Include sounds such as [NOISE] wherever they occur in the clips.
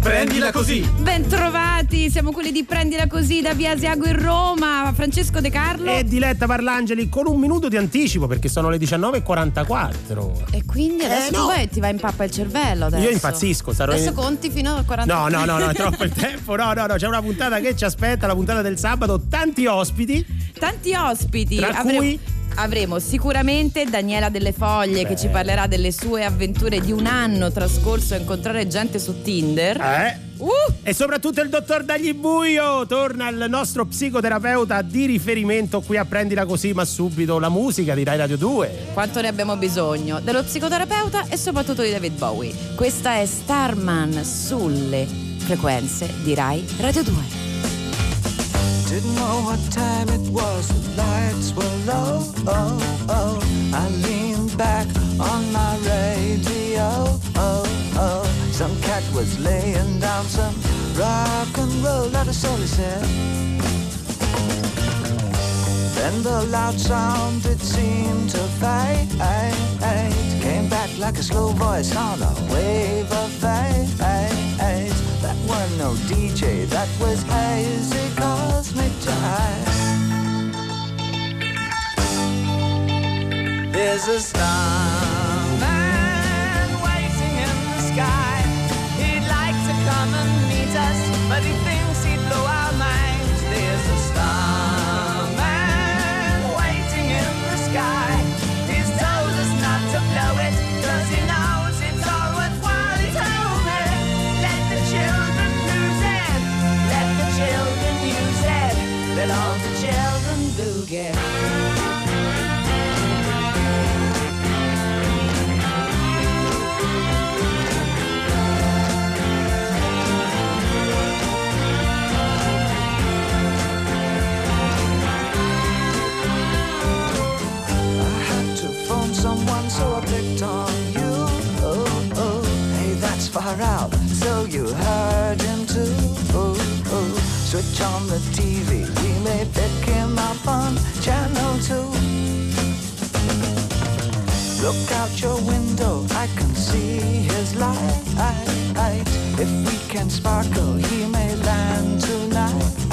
Prendila così! Bentrovati, siamo quelli di Prendila così da Via Asiago in Roma, Francesco De Carlo. E Diletta Parlangeli con un minuto di anticipo perché sono le 19.44. E quindi adesso Eh, no. tu vai, ti va in pappa il cervello adesso. Io impazzisco, sarò Adesso in- conti fino al 40. No, no, no, no, è [LAUGHS] troppo il tempo. No, no, no, c'è una puntata che ci aspetta, la puntata del sabato, tanti ospiti. Tanti ospiti. Tra Avremo- cui? Avremo sicuramente Daniela Delle Foglie che ci parlerà delle sue avventure di un anno trascorso a incontrare gente su Tinder. Eh? Uh! E soprattutto il dottor Dagli Buio torna il nostro psicoterapeuta di riferimento qui a Prendila Così, ma subito la musica di Rai Radio 2. Quanto ne abbiamo bisogno? Dello psicoterapeuta e soprattutto di David Bowie. Questa è Starman sulle frequenze di Rai Radio 2. Didn't know what time it was, the lights were low. Oh, oh. I leaned back on my radio. Oh, oh. Some cat was laying down some rock and roll, not a soul he said. Then the loud sound it seemed to fade. Back like a slow voice on a wave of fate. That was no DJ, that was hazy cosmic jive. There's a starman waiting in the sky. He'd like to come and meet us, but he thinks switch on the TV. We may pick him up on channel two. Look out your window, I can see his light. If we can sparkle, he may land tonight.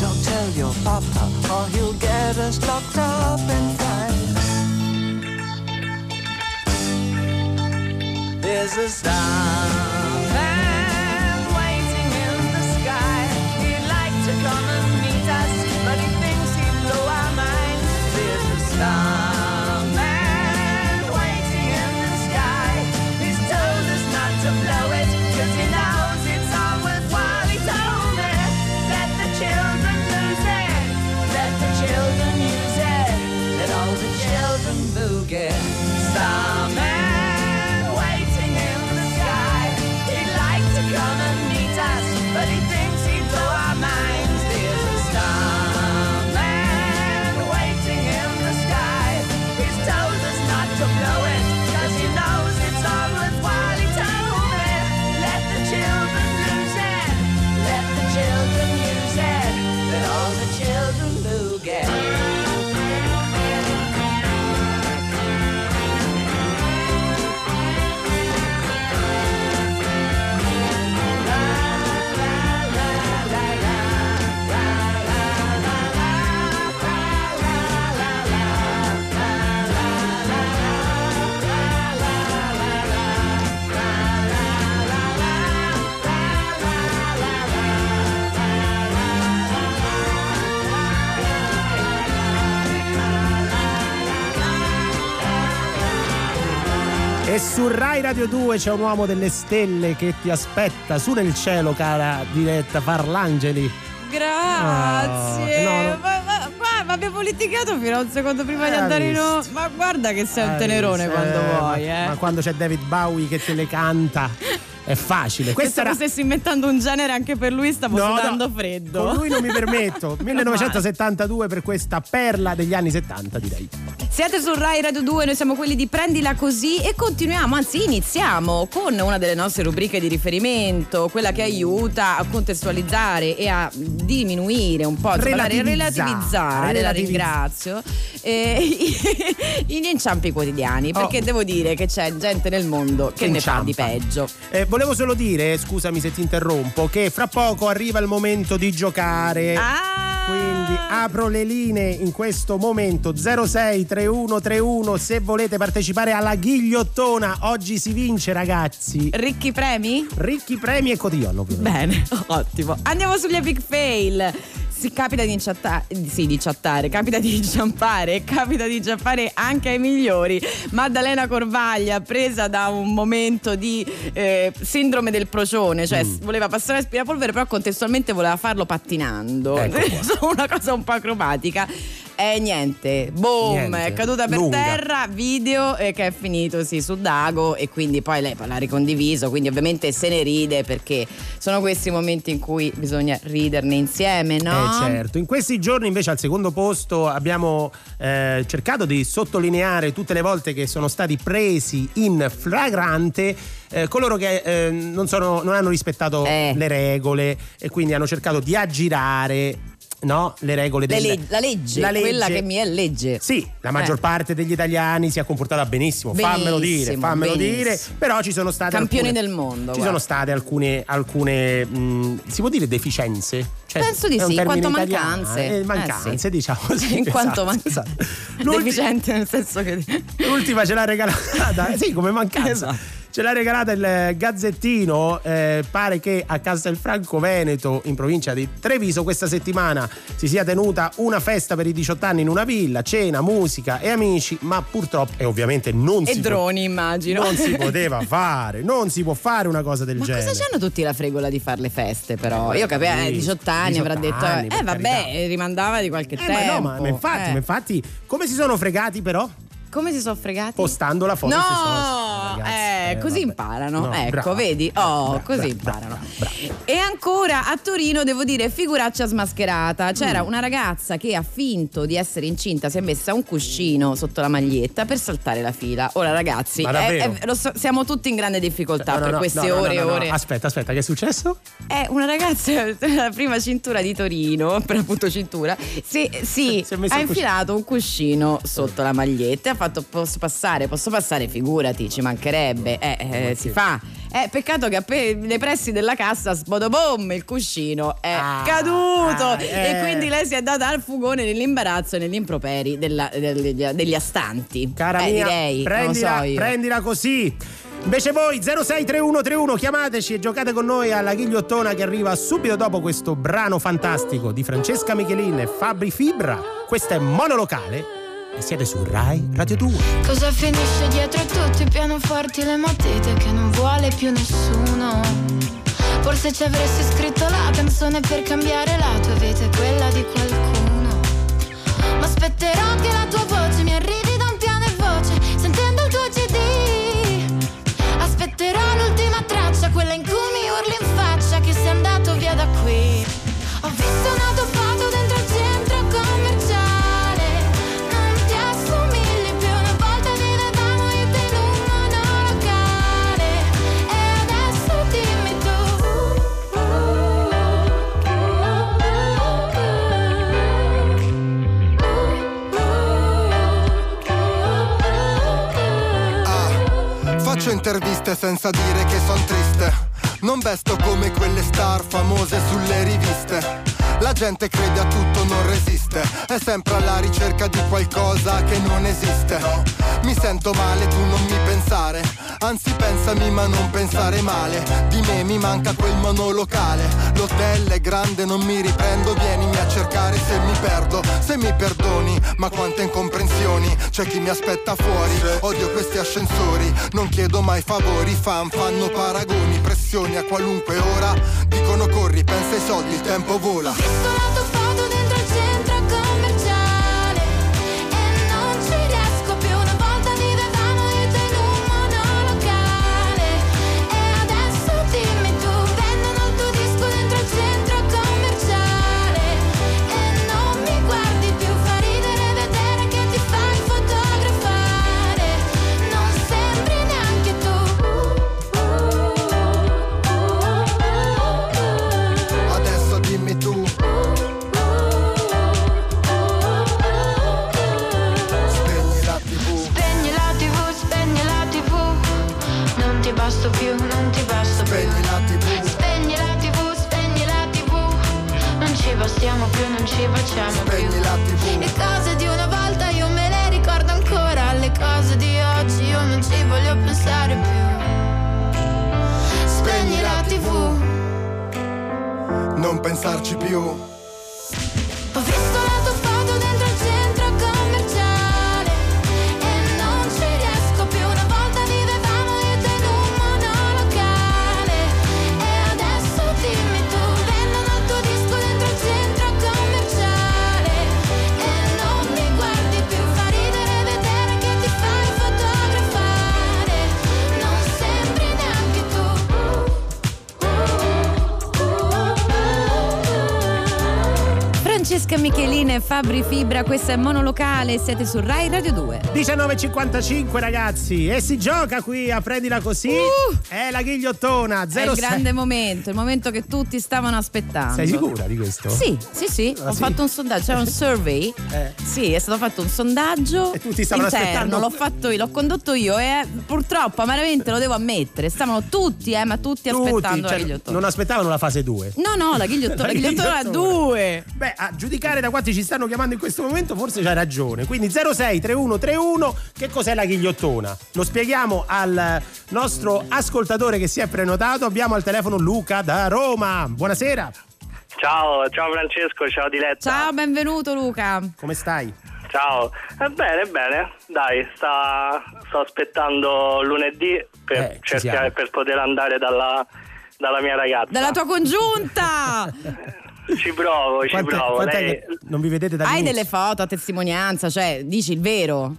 Don't tell your papa, or he'll get us locked up in fight. There's a starman E su Rai Radio 2 c'è un uomo delle stelle che ti aspetta su nel cielo, cara Diletta Parlangeli. Grazie. Ah, no, no. Ma, ma- ma- ma abbiamo litigato fino a un secondo prima Eh, di andare in visto. onda. Ma guarda che sei un Eh, tenerone quando eh, vuoi, eh. Ma quando c'è David Bowie che te le canta. [LAUGHS] È facile. Questa era... stessi inventando un genere anche per lui, stavo No, sudando no, freddo. Con lui non mi permetto. [LAUGHS] 1972 per questa perla degli anni 70, direi. Siete su Rai Radio 2, noi siamo quelli di Prendila Così e continuiamo, anzi iniziamo con una delle nostre rubriche di riferimento, quella che aiuta a contestualizzare e a diminuire un po', Relativizzare. relativizzare, la ringrazio, [LAUGHS] eh, gli inciampi quotidiani, perché Oh. devo dire che c'è gente nel mondo che, Che ne fa di inciampa. peggio. Eh, volevo solo dire, scusami se ti interrompo, che fra poco arriva il momento di giocare. Ah! Quindi apro le linee in questo momento 063131 se volete partecipare alla ghigliottona. Oggi si vince ragazzi. Ricchi premi? Ricchi premi e cotillon. Bene, [LAUGHS] ottimo. Andiamo sugli epic fail. Si capita di inchattare, sì, di chattare, capita di [LAUGHS] inciampare, capita di inciampare anche ai migliori. Maddalena Corvaglia, presa da un momento di eh, sindrome del procione, cioè Mm. voleva passare l'aspirapolvere, però contestualmente voleva farlo pattinando. Ecco [LAUGHS] una cosa un po' acrobatica. E niente, boom, Niente. è caduta per Lunga. terra, video eh, che è finito sì, su Dago e quindi poi lei l'ha ricondiviso, quindi ovviamente se ne ride perché sono questi momenti in cui bisogna riderne insieme, no? Eh certo, in questi giorni invece al secondo posto abbiamo eh, cercato di sottolineare tutte le volte che sono stati presi in flagrante eh, coloro che eh, non, sono- non hanno rispettato Eh. le regole e quindi hanno cercato di aggirare no, le regole Le del, leg- la legge, la quella legge. che mi è legge. Sì, la maggior Eh. parte degli italiani si è comportata benissimo, fammelo dire, Benissimo, fammelo dire, benissimo. però ci sono state Campioni alcune- del mondo, Ci guarda. sono state alcune alcune mh, si può dire deficienze? Cioè, Penso di sì, in quanto italiano, mancanze. eh, Eh, mancanze, sì. diciamo [LAUGHS] così. in quanto esatto, manca- esatto. [LAUGHS] Deficiente nel senso che L'ultima ce l'ha regalata, [LAUGHS] sì, come mancanza. Esatto. Ce l'ha regalata il Gazzettino. eh, pare che a Castelfranco Veneto, in provincia di Treviso, questa settimana si sia tenuta una festa per i 18 anni in una villa, cena, musica e amici, ma purtroppo, e ovviamente non e si droni, immagino. non si [LAUGHS] poteva fare, non si può fare una cosa del Ma genere. cosa c'hanno tutti la fregola di fare le feste, però? Eh, Io capivo, eh, sì, 18 anni 18 avrà detto. anni, eh, vabbè, carità. rimandava di qualche Eh, tempo. ma no, ma, ma infatti, Eh. ma infatti, come si sono fregati però? Come si sono fregati? Postando la foto No, eh, Eh, così vabbè. imparano. No, ecco, brava, vedi? Oh, brava, così brava, imparano. E ancora a Torino devo dire figuraccia smascherata. C'era Mm. una ragazza che ha finto di essere incinta, si è messa un cuscino sotto la maglietta per saltare la fila. Ora, ragazzi, è- è- lo so- siamo tutti in grande difficoltà No, no, per no, queste ore e ore. Aspetta, aspetta, che è successo? È una ragazza [LAUGHS] della prima cintura di Torino, [LAUGHS] per appunto cintura, sì, sì, Si [LAUGHS] ha infilato un cuscino sotto la maglietta e ha fatto posso passare, posso passare, figurati, ci mancherebbe, eh, eh, si fa. Eh, peccato che appena nei pressi della cassa sbodobom il cuscino è Ah, caduto ah, eh. e quindi lei si è data al fugone nell'imbarazzo e negli improperi della- degli, degli astanti. Cara eh, mia, direi, prendila, so prendila così. Invece voi 063131 chiamateci e giocate con noi alla ghigliottona che arriva subito dopo questo brano fantastico di Francesca Michelin e Fabri Fibra. Questo è Monolocale e siete su Rai Radio 2. Cosa finisce dietro a tutti i pianoforti le matite che non vuole più nessuno? Forse ci avresti scritto la canzone per cambiare la tua vita e quella di qualcuno. Ma aspetterò che la tua voce mi arrivi da un piano e voce, sentendo il tuo CD. Aspetterò l'ultima traccia, quella in cui mi urli in faccia che sei andato via da qui. Ho visto una interviste senza dire che son triste. Non vesto come quelle star famose sulle riviste. La gente crede a tutto, non resiste. È sempre alla ricerca di qualcosa che non esiste. Mi sento male, tu non mi pensare. Anzi, pensami, ma non pensare male. Di me mi manca quel monolocale. L'hotel è grande, non mi riprendo. Vienimi a cercare se mi perdo. Se mi perdoni, ma quante incomprensioni. C'è chi mi aspetta fuori. Odio questi ascensori. Non chiedo mai favori. Fan fanno paragoni, pressioni a qualunque ora. Dicono corri, pensa ai soldi, il tempo vola. Visto non ci facciamo più. Spegni la tv Le cose di una volta io me le ricordo ancora, le cose di oggi io non ci voglio pensare più. Spegni la tv. Non pensarci più Francesca Michelin e Fabri Fibra, questa è Monolocale, siete su Rai Radio 2. 19.55 ragazzi e si gioca qui a prendila così è la ghigliottona È 06 il grande momento, il momento che tutti stavano aspettando. sei sicura di questo? Sì, sì, sì, Ah, ho sì? fatto un sondaggio, c'era un survey. Eh. Sì, è stato fatto un sondaggio E tutti stavano interno, aspettando- l'ho fatto io, l'ho condotto io e purtroppo amaramente lo devo ammettere, stavano tutti, eh, ma tutti, Tutti, aspettando cioè, la ghigliottona. non aspettavano la fase 2 No, no, la ghigliottona, la [LAUGHS] ghigliottona 2. Beh, a giudicare da quanti ci stanno chiamando in questo momento, forse c'hai ragione. Quindi 06 3131, che cos'è la ghigliottona? Lo spieghiamo al nostro ascoltatore che si è prenotato. Abbiamo al telefono Luca da Roma. Buonasera, Ciao, ciao Francesco, ciao Diletta. Ciao, benvenuto Luca. come stai? Ciao. Eh, bene, bene. Dai, sta, sto aspettando lunedì per, Eh, cercare, per poter andare dalla, dalla mia ragazza. Dalla tua congiunta. [LAUGHS] [LAUGHS] Ci provo, ci Quant'è- provo. quant'è Lei... non vi vedete da Hai delle foto a testimonianza, cioè dici il vero.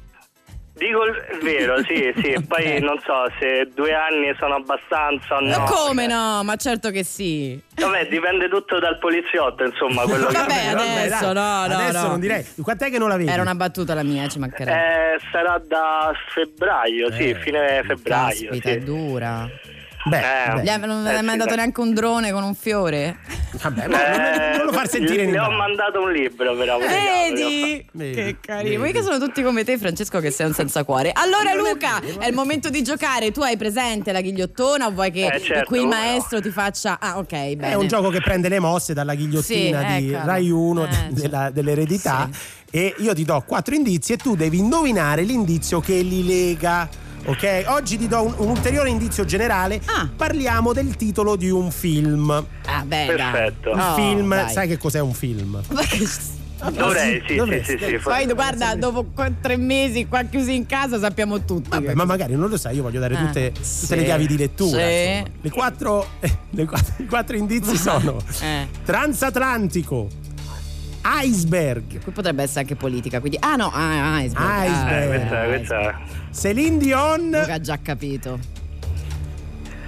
Dico il vero, sì, sì. [LAUGHS] Poi non so se due anni sono abbastanza o Ma no. come no? Ma certo che sì. Vabbè, dipende tutto dal poliziotto, insomma, quello [LAUGHS] che... Vabbè, adesso no, no, Adesso no. non direi. Quant'è che non la vedi? Era una battuta la mia, ci mancherebbe. Eh, sarà da febbraio, sì, Eh, fine febbraio. Caspita, sì. è dura. Beh, Eh. beh, non Eh, è sì, mandato neanche un drone con un fiore? vabbè, ma non, non- non lo far sentire in Le ho mandato un libro, però. per Vedi? Vedi, Che carino. vedi. Mica sono tutti come te, Francesco, che sei un senza cuore. Allora, Luca, è il momento di giocare. Tu hai presente la ghigliottona o vuoi che Eh, certo, qui il come no. maestro ti faccia. Ah, ok, bene. È un gioco che prende le mosse dalla ghigliottina Sì, di eccolo. Rai 1 Eh, de- sì. della- dell'eredità e io ti do quattro indizi e tu devi indovinare l'indizio che li lega. Ok? Oggi ti do un, un ulteriore indizio generale. Ah. Parliamo del titolo di un film. Ah, beh. Perfetto. Un Oh, film, dai. sai che cos'è un film? [LAUGHS] Che- Dovrei, sì, Dovresti. sì, sì, sì. Poi guarda, dopo tre mesi qua chiusi in casa sappiamo tutti. Vabbè, ma magari non lo sai, io voglio dare Ah, tutte, tutte sì. le chiavi di lettura. Sì. Le quattro, eh, [LAUGHS] le quattro- I quattro indizi [LAUGHS] sono Eh. transatlantico, iceberg, Qui potrebbe essere anche politica, quindi. Ah no, ah, iceberg. Iceberg. Ah, Questa, iceberg. questa... Celine Dion, Luca ha già capito.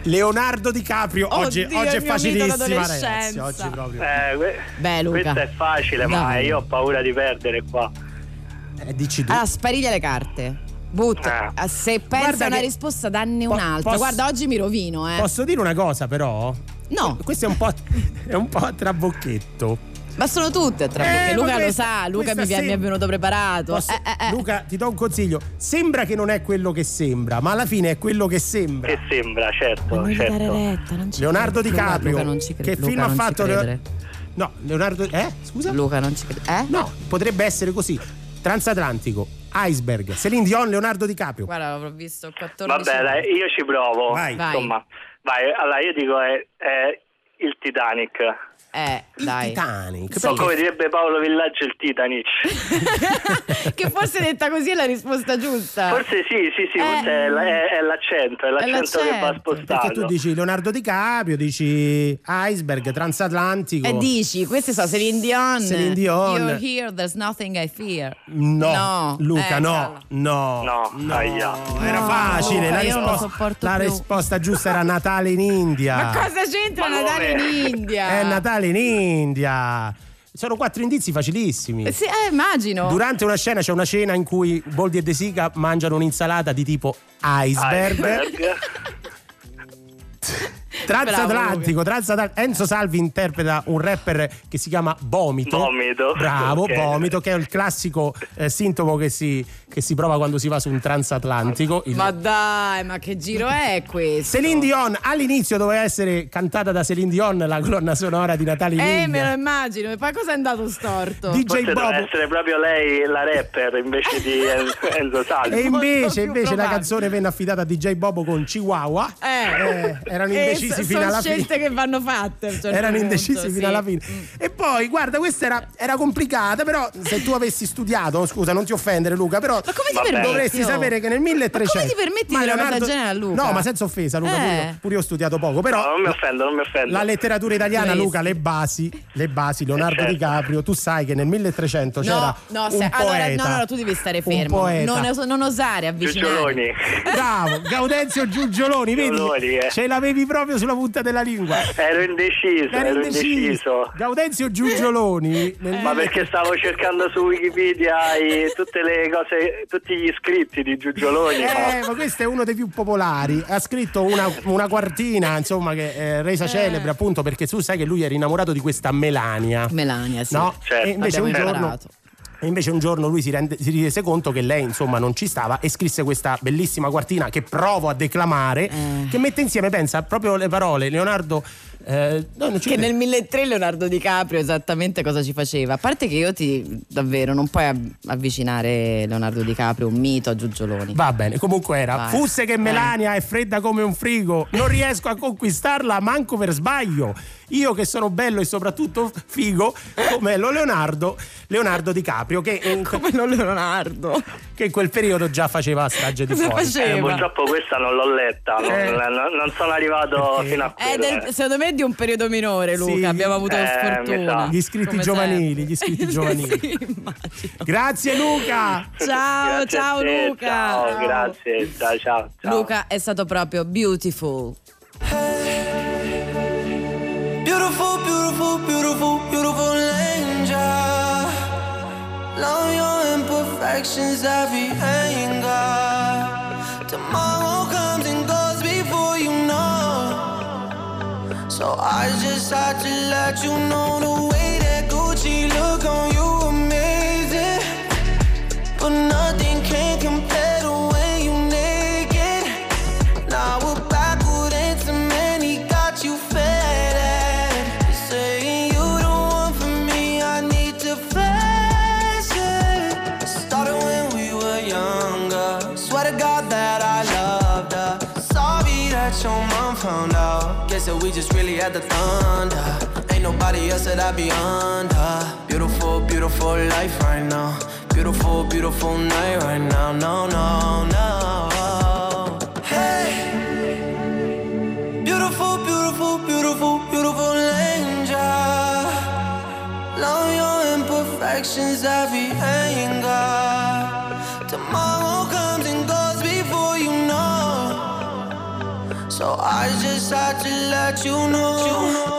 Leonardo DiCaprio. Oggi, Oddio, oggi il è facilissima, ragazzi. Oggi proprio. Eh, que- Beh, Luca. Questa è facile, ma Dai. io ho paura di perdere qua. Eh, dici tu. Allora, spariglia le carte. Butta. Ah. Se pensa a una che- risposta, danne Po- un'altra. posso- Guarda, oggi mi rovino, eh. Posso dire una cosa, però? No, Questo è un po', [LAUGHS] è un po' a trabocchetto. Ma sono tutte tra Eh, Luca lo questa- sa, Luca mi, sì. mi è venuto preparato. Posso- Eh, eh, eh. Luca, ti do un consiglio. Sembra che non è quello che sembra, ma alla fine è quello che sembra. Che sembra, certo, Non devi dare certo. retta, non ci Leonardo credo. Luca- DiCaprio. Luca, non ci credo. Che Luca, film ha fatto? Leo-. No, Leonardo. Eh? Scusa? Luca, non ci credo. Eh? No, potrebbe essere così. Transatlantico, Iceberg, Celine Dion, Leonardo DiCaprio. Guarda, l'avrò visto 14 Vabbè, dai, io ci provo. Vai. Vai. Insomma, vai. Allora, io dico è, è il Titanic. Eh, Il dai. Titanic. So perché- come direbbe Paolo Villaggio il Titanic. [LAUGHS] che forse detta così è la risposta giusta. Forse sì, sì, sì, Eh. forse è, è- è l'accento, è l'accento che va l'accento. spostato. Perché tu dici Leonardo DiCaprio, dici Iceberg, Transatlantico. E dici, queste sono Celine Dion. Celine Dion. You're here, there's nothing I fear. No, No, Luca, eh, no, no, No, aia. Era No, facile. La io non lo risposta, la risposta giusta era Natale in India. Ma cosa c'entra Ma Natale in India? È Natale in India. Sono quattro indizi facilissimi. Eh Sì, eh, immagino. Durante una scena c'è una cena in cui Boldi e De Sica mangiano un'insalata di tipo iceberg. Iceberg. [LAUGHS] Transatlantico, transatlantico. Enzo Salvi interpreta un rapper che si chiama Vomito. Vomito. Bravo, Ok. Vomito, che è il classico eh, sintomo che si, che si prova quando si va su un transatlantico. Il- Ma dai, ma che giro è questo? Celine Dion all'inizio doveva essere cantata da Celine Dion la colonna sonora di Natale Eh, Miglia. me lo immagino. E poi cosa è andato storto? DJ Forse deve Bobo. essere proprio lei la rapper invece di [LAUGHS] En- Enzo Salvi. E invece, invece la canzone venne affidata a DJ Bobo con Chihuahua. Eh, erano E indecisi fino sono alla fine. scelte che vanno fatte. certo erano punto, indecisi sì. fino alla fine. Mm. E poi, guarda, questa era, era complicata, però se tu avessi studiato, scusa, non ti offendere Luca, però Ma come ti Va bene. permetti? dovresti oh? sapere che nel 1300 Ma come ti permetti di dire una cosa Leonardo- a Luca? No, ma senza offesa, Luca, Eh. pure, io, io ho studiato poco, però No, non mi offendo, non mi offendo. la letteratura italiana. Luca, le basi, le basi, Leonardo certo. DiCaprio, tu sai che nel 1300 c'era No, no, un se- allora, poeta, no, no, tu devi stare fermo. Non, os- non osare avvicinare. Giugioloni. Bravo, Gaudenzio Giugioloni, vedi? Giugioloni, eh. Ce l'avevi proprio sulla punta della lingua. Ero indeciso, Eri ero indeciso. indeciso. Gaudenzio Giugioloni nel Ma perché stavo cercando su Wikipedia i- tutte le cose, tutti gli scritti di Giugioloni. Eh, ma questo è uno dei più popolari. Ha scritto una, una quartina, insomma, che è resa celebre appunto perché tu sai che lui era innamorato di questa Melania. Melania, sì. No? Certo. E invece Abbiamo un giorno. imparato. E invece un giorno lui si, rende- si rese conto che lei insomma non ci stava e scrisse questa bellissima quartina che provo a declamare Eh. che mette insieme, pensa, proprio le parole Leonardo eh, no, Che nel 1003 Leonardo DiCaprio esattamente cosa ci faceva? A parte che io ti davvero non puoi av- avvicinare Leonardo DiCaprio, un mito a Giugioloni. Va bene, comunque era. Vai. Fusse che Melania è fredda come un frigo, non riesco a conquistarla manco per sbaglio. Io che sono bello e soprattutto figo, come lo Leonardo, Leonardo DiCaprio, che in, [LAUGHS] Come lo Leonardo. che in quel periodo già faceva strage di faceva? Eh, purtroppo questa non l'ho letta, non, Eh. non- non sono arrivato fino a eh. secondo me è di un periodo minore, Luca. Sì. Abbiamo avuto Eh, sfortuna. Gli iscritti Come giovanili, sempre. gli [LAUGHS] iscritti giovanili. sì. Grazie Luca! Ciao, Grazie ciao te, Luca. Ciao, grazie. Ciao, ciao. ciao. Luca è stato proprio beautiful. Beautiful, beautiful, beautiful, beautiful angel. Love your imperfections, every anger. Tomorrow So I just had to let you know the way that Gucci look on you we just really had the thunder. Ain't nobody else that I be under. Beautiful, beautiful life right now. Beautiful, beautiful night right now. No, no, no. Hey. Beautiful, beautiful, beautiful, beautiful angel. Love your imperfections, every anger. Tomorrow comes and goes before you know. So I just had to let you know.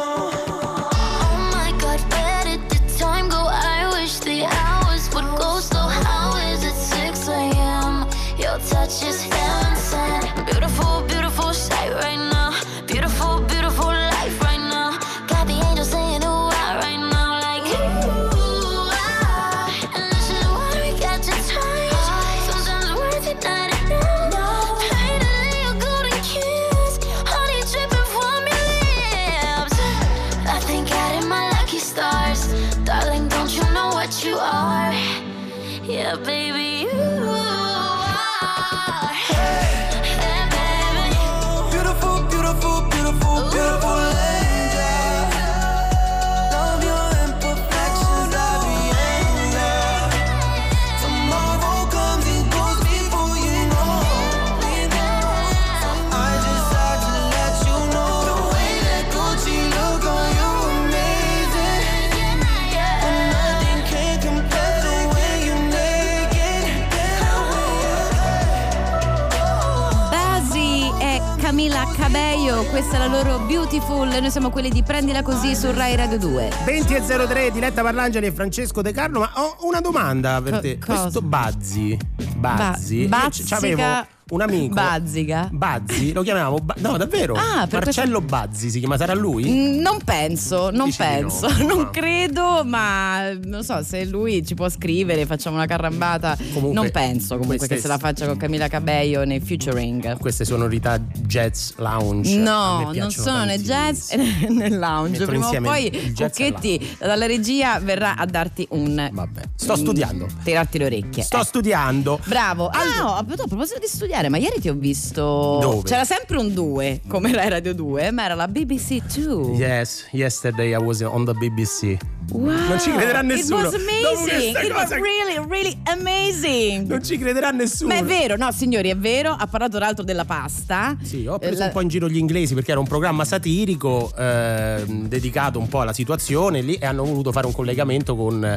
Questa è la loro Beautiful. Noi siamo quelli di Prendila Così su Rai Radio 2. 20 e 03 Diletta Parlangeli e Francesco De Carlo, ma ho una domanda per Co- te. cosa? Questo Bazzi, Bazzi, Ba- bazzica. c'avevo un amico. Bazzica. Bazzi, lo chiamiamo. Ba- no, davvero. Ah, Marcello Bazzi si chiama, sarà lui? Mm, Non penso, non Dici di penso, no, [LAUGHS] non ma- credo, ma non so se lui ci può scrivere, facciamo una carrambata. Comunque, non penso comunque che se la faccia con Camilla Cabello nei featuring. Queste sonorità jazz lounge. No, non sono né jazz [LAUGHS] né nel lounge. Prima o poi Cucchetti dalla regia verrà a darti un. Vabbè, sto studiando. Tirarti le orecchie. Sto eh. studiando. Bravo. Ah, no, a a proposito di studiare, ma ieri ti ho visto. Dove? C'era sempre un 2, come Rai Radio 2, ma era la BBC 2. Yes, yesterday I was on the BBC. Wow. Non ci crederà nessuno. It was amazing. It was really, really amazing. Non ci crederà nessuno. Ma è vero, no, signori, è vero. Ha parlato tra l'altro della pasta. Sì, ho preso La- un po' in giro gli inglesi perché era un programma satirico ehm, dedicato un po' alla situazione lì e hanno voluto fare un collegamento con,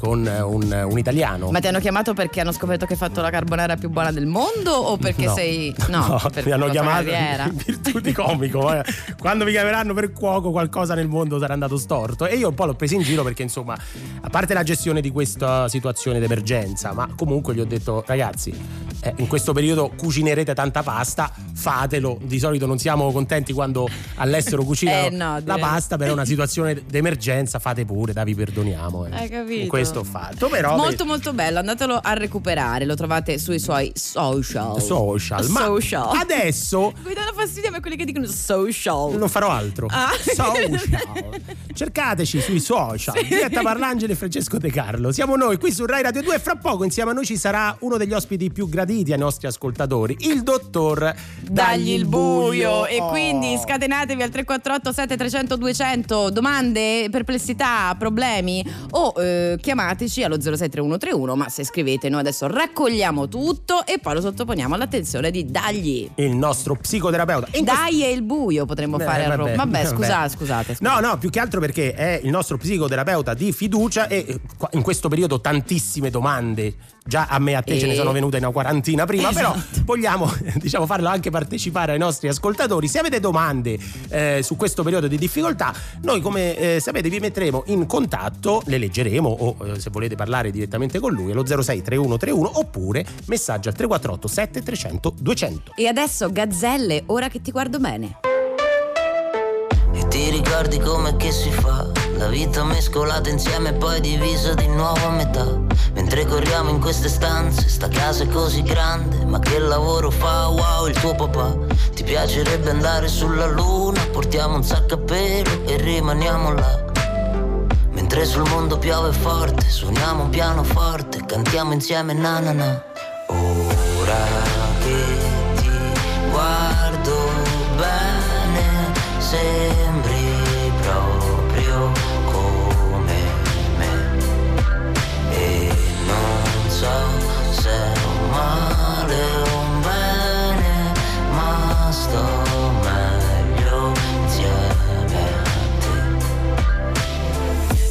con un, un italiano. Ma ti hanno chiamato perché hanno scoperto che hai fatto la carbonara più buona del mondo o perché No. sei. [LAUGHS] No, per mi hanno chiamato in [LAUGHS] virtù di comico. eh. Quando mi chiameranno per cuoco, qualcosa nel mondo sarà andato storto. E io un po' l'ho preso in giro perché, insomma, a parte la gestione di questa situazione d'emergenza, ma comunque gli ho detto, ragazzi, eh, in questo periodo cucinerete tanta pasta, fatelo. Di solito non siamo contenti quando all'estero cucinano [LAUGHS] Eh, no, la pasta, però è una situazione d'emergenza, fate pure, dai, vi perdoniamo. eh. Hai capito? Questo fatto, però. Molto molto bello, andatelo a recuperare, lo trovate sui suoi social. Social. Ma Social. adesso [LAUGHS] Mi danno fastidio a quelli che dicono social. Non farò altro. Ah. Social. [LAUGHS] Cercateci sui social. Diretta Parlangeli e Francesco De Carlo. Siamo noi qui su Rai Radio 2 e fra poco insieme a noi ci sarà uno degli ospiti più graditi ai nostri ascoltatori, il dottor Dagli il buio e Oh. quindi scatenatevi al 348 7300 200 domande, perplessità, problemi o eh, chiamateci allo 063131 ma se scrivete noi adesso raccogliamo tutto e poi lo sottoponiamo all'attenzione di Dagli. il nostro psicoterapeuta. In Dai e il buio potremmo Beh, fare a Roma. Vabbè, vabbè. scusa, scusate. scusate. No, no, più che altro perché è il nostro psicoterapeuta di fiducia e eh, in questo periodo tantissime domande. Già a me e a te ce ne E- sono venute una quarantina prima, però Esatto. vogliamo [LAUGHS] diciamo, farlo anche partecipare ai nostri ascoltatori. Se avete domande eh, su questo periodo di difficoltà, noi come eh, sapete vi metteremo in contatto, le leggeremo o eh, se volete parlare direttamente con lui allo 06 3131 oppure messaggio al 348 7300 200. E adesso gazzelle, ora che ti guardo bene. E ti ricordi come che si fa? La vita mescolata insieme e poi divisa di nuovo a metà. Mentre corriamo in queste stanze, sta casa è così grande, ma che lavoro fa? Wow, il tuo papà. Ti piacerebbe andare sulla luna? Portiamo un sacco a pelo e rimaniamo là. Mentre sul mondo piove forte, suoniamo un pianoforte, cantiamo insieme na na na. Ora che ti guardo bene, sembri proprio come me. E non so se è un male o un bene, ma sto meglio insieme a te.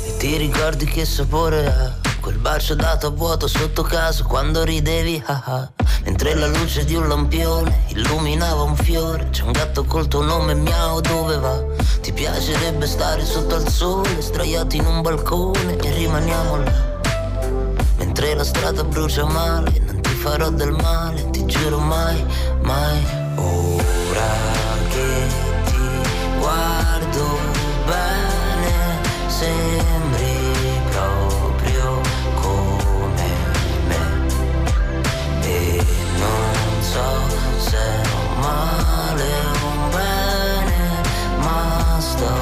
E ti ricordi che sapore ha? Quel bacio dato a vuoto sotto casa quando ridevi, ah ah. Mentre la luce di un lampione illuminava un fiore. C'è un gatto col tuo nome, miau, dove va? Ti piacerebbe stare sotto al sole, sdraiati in un balcone e rimaniamo là. Mentre la strada brucia male, non ti farò del male, ti giuro mai, mai. Ora che ti guardo bene, sembri so se un male o un bene, ma sto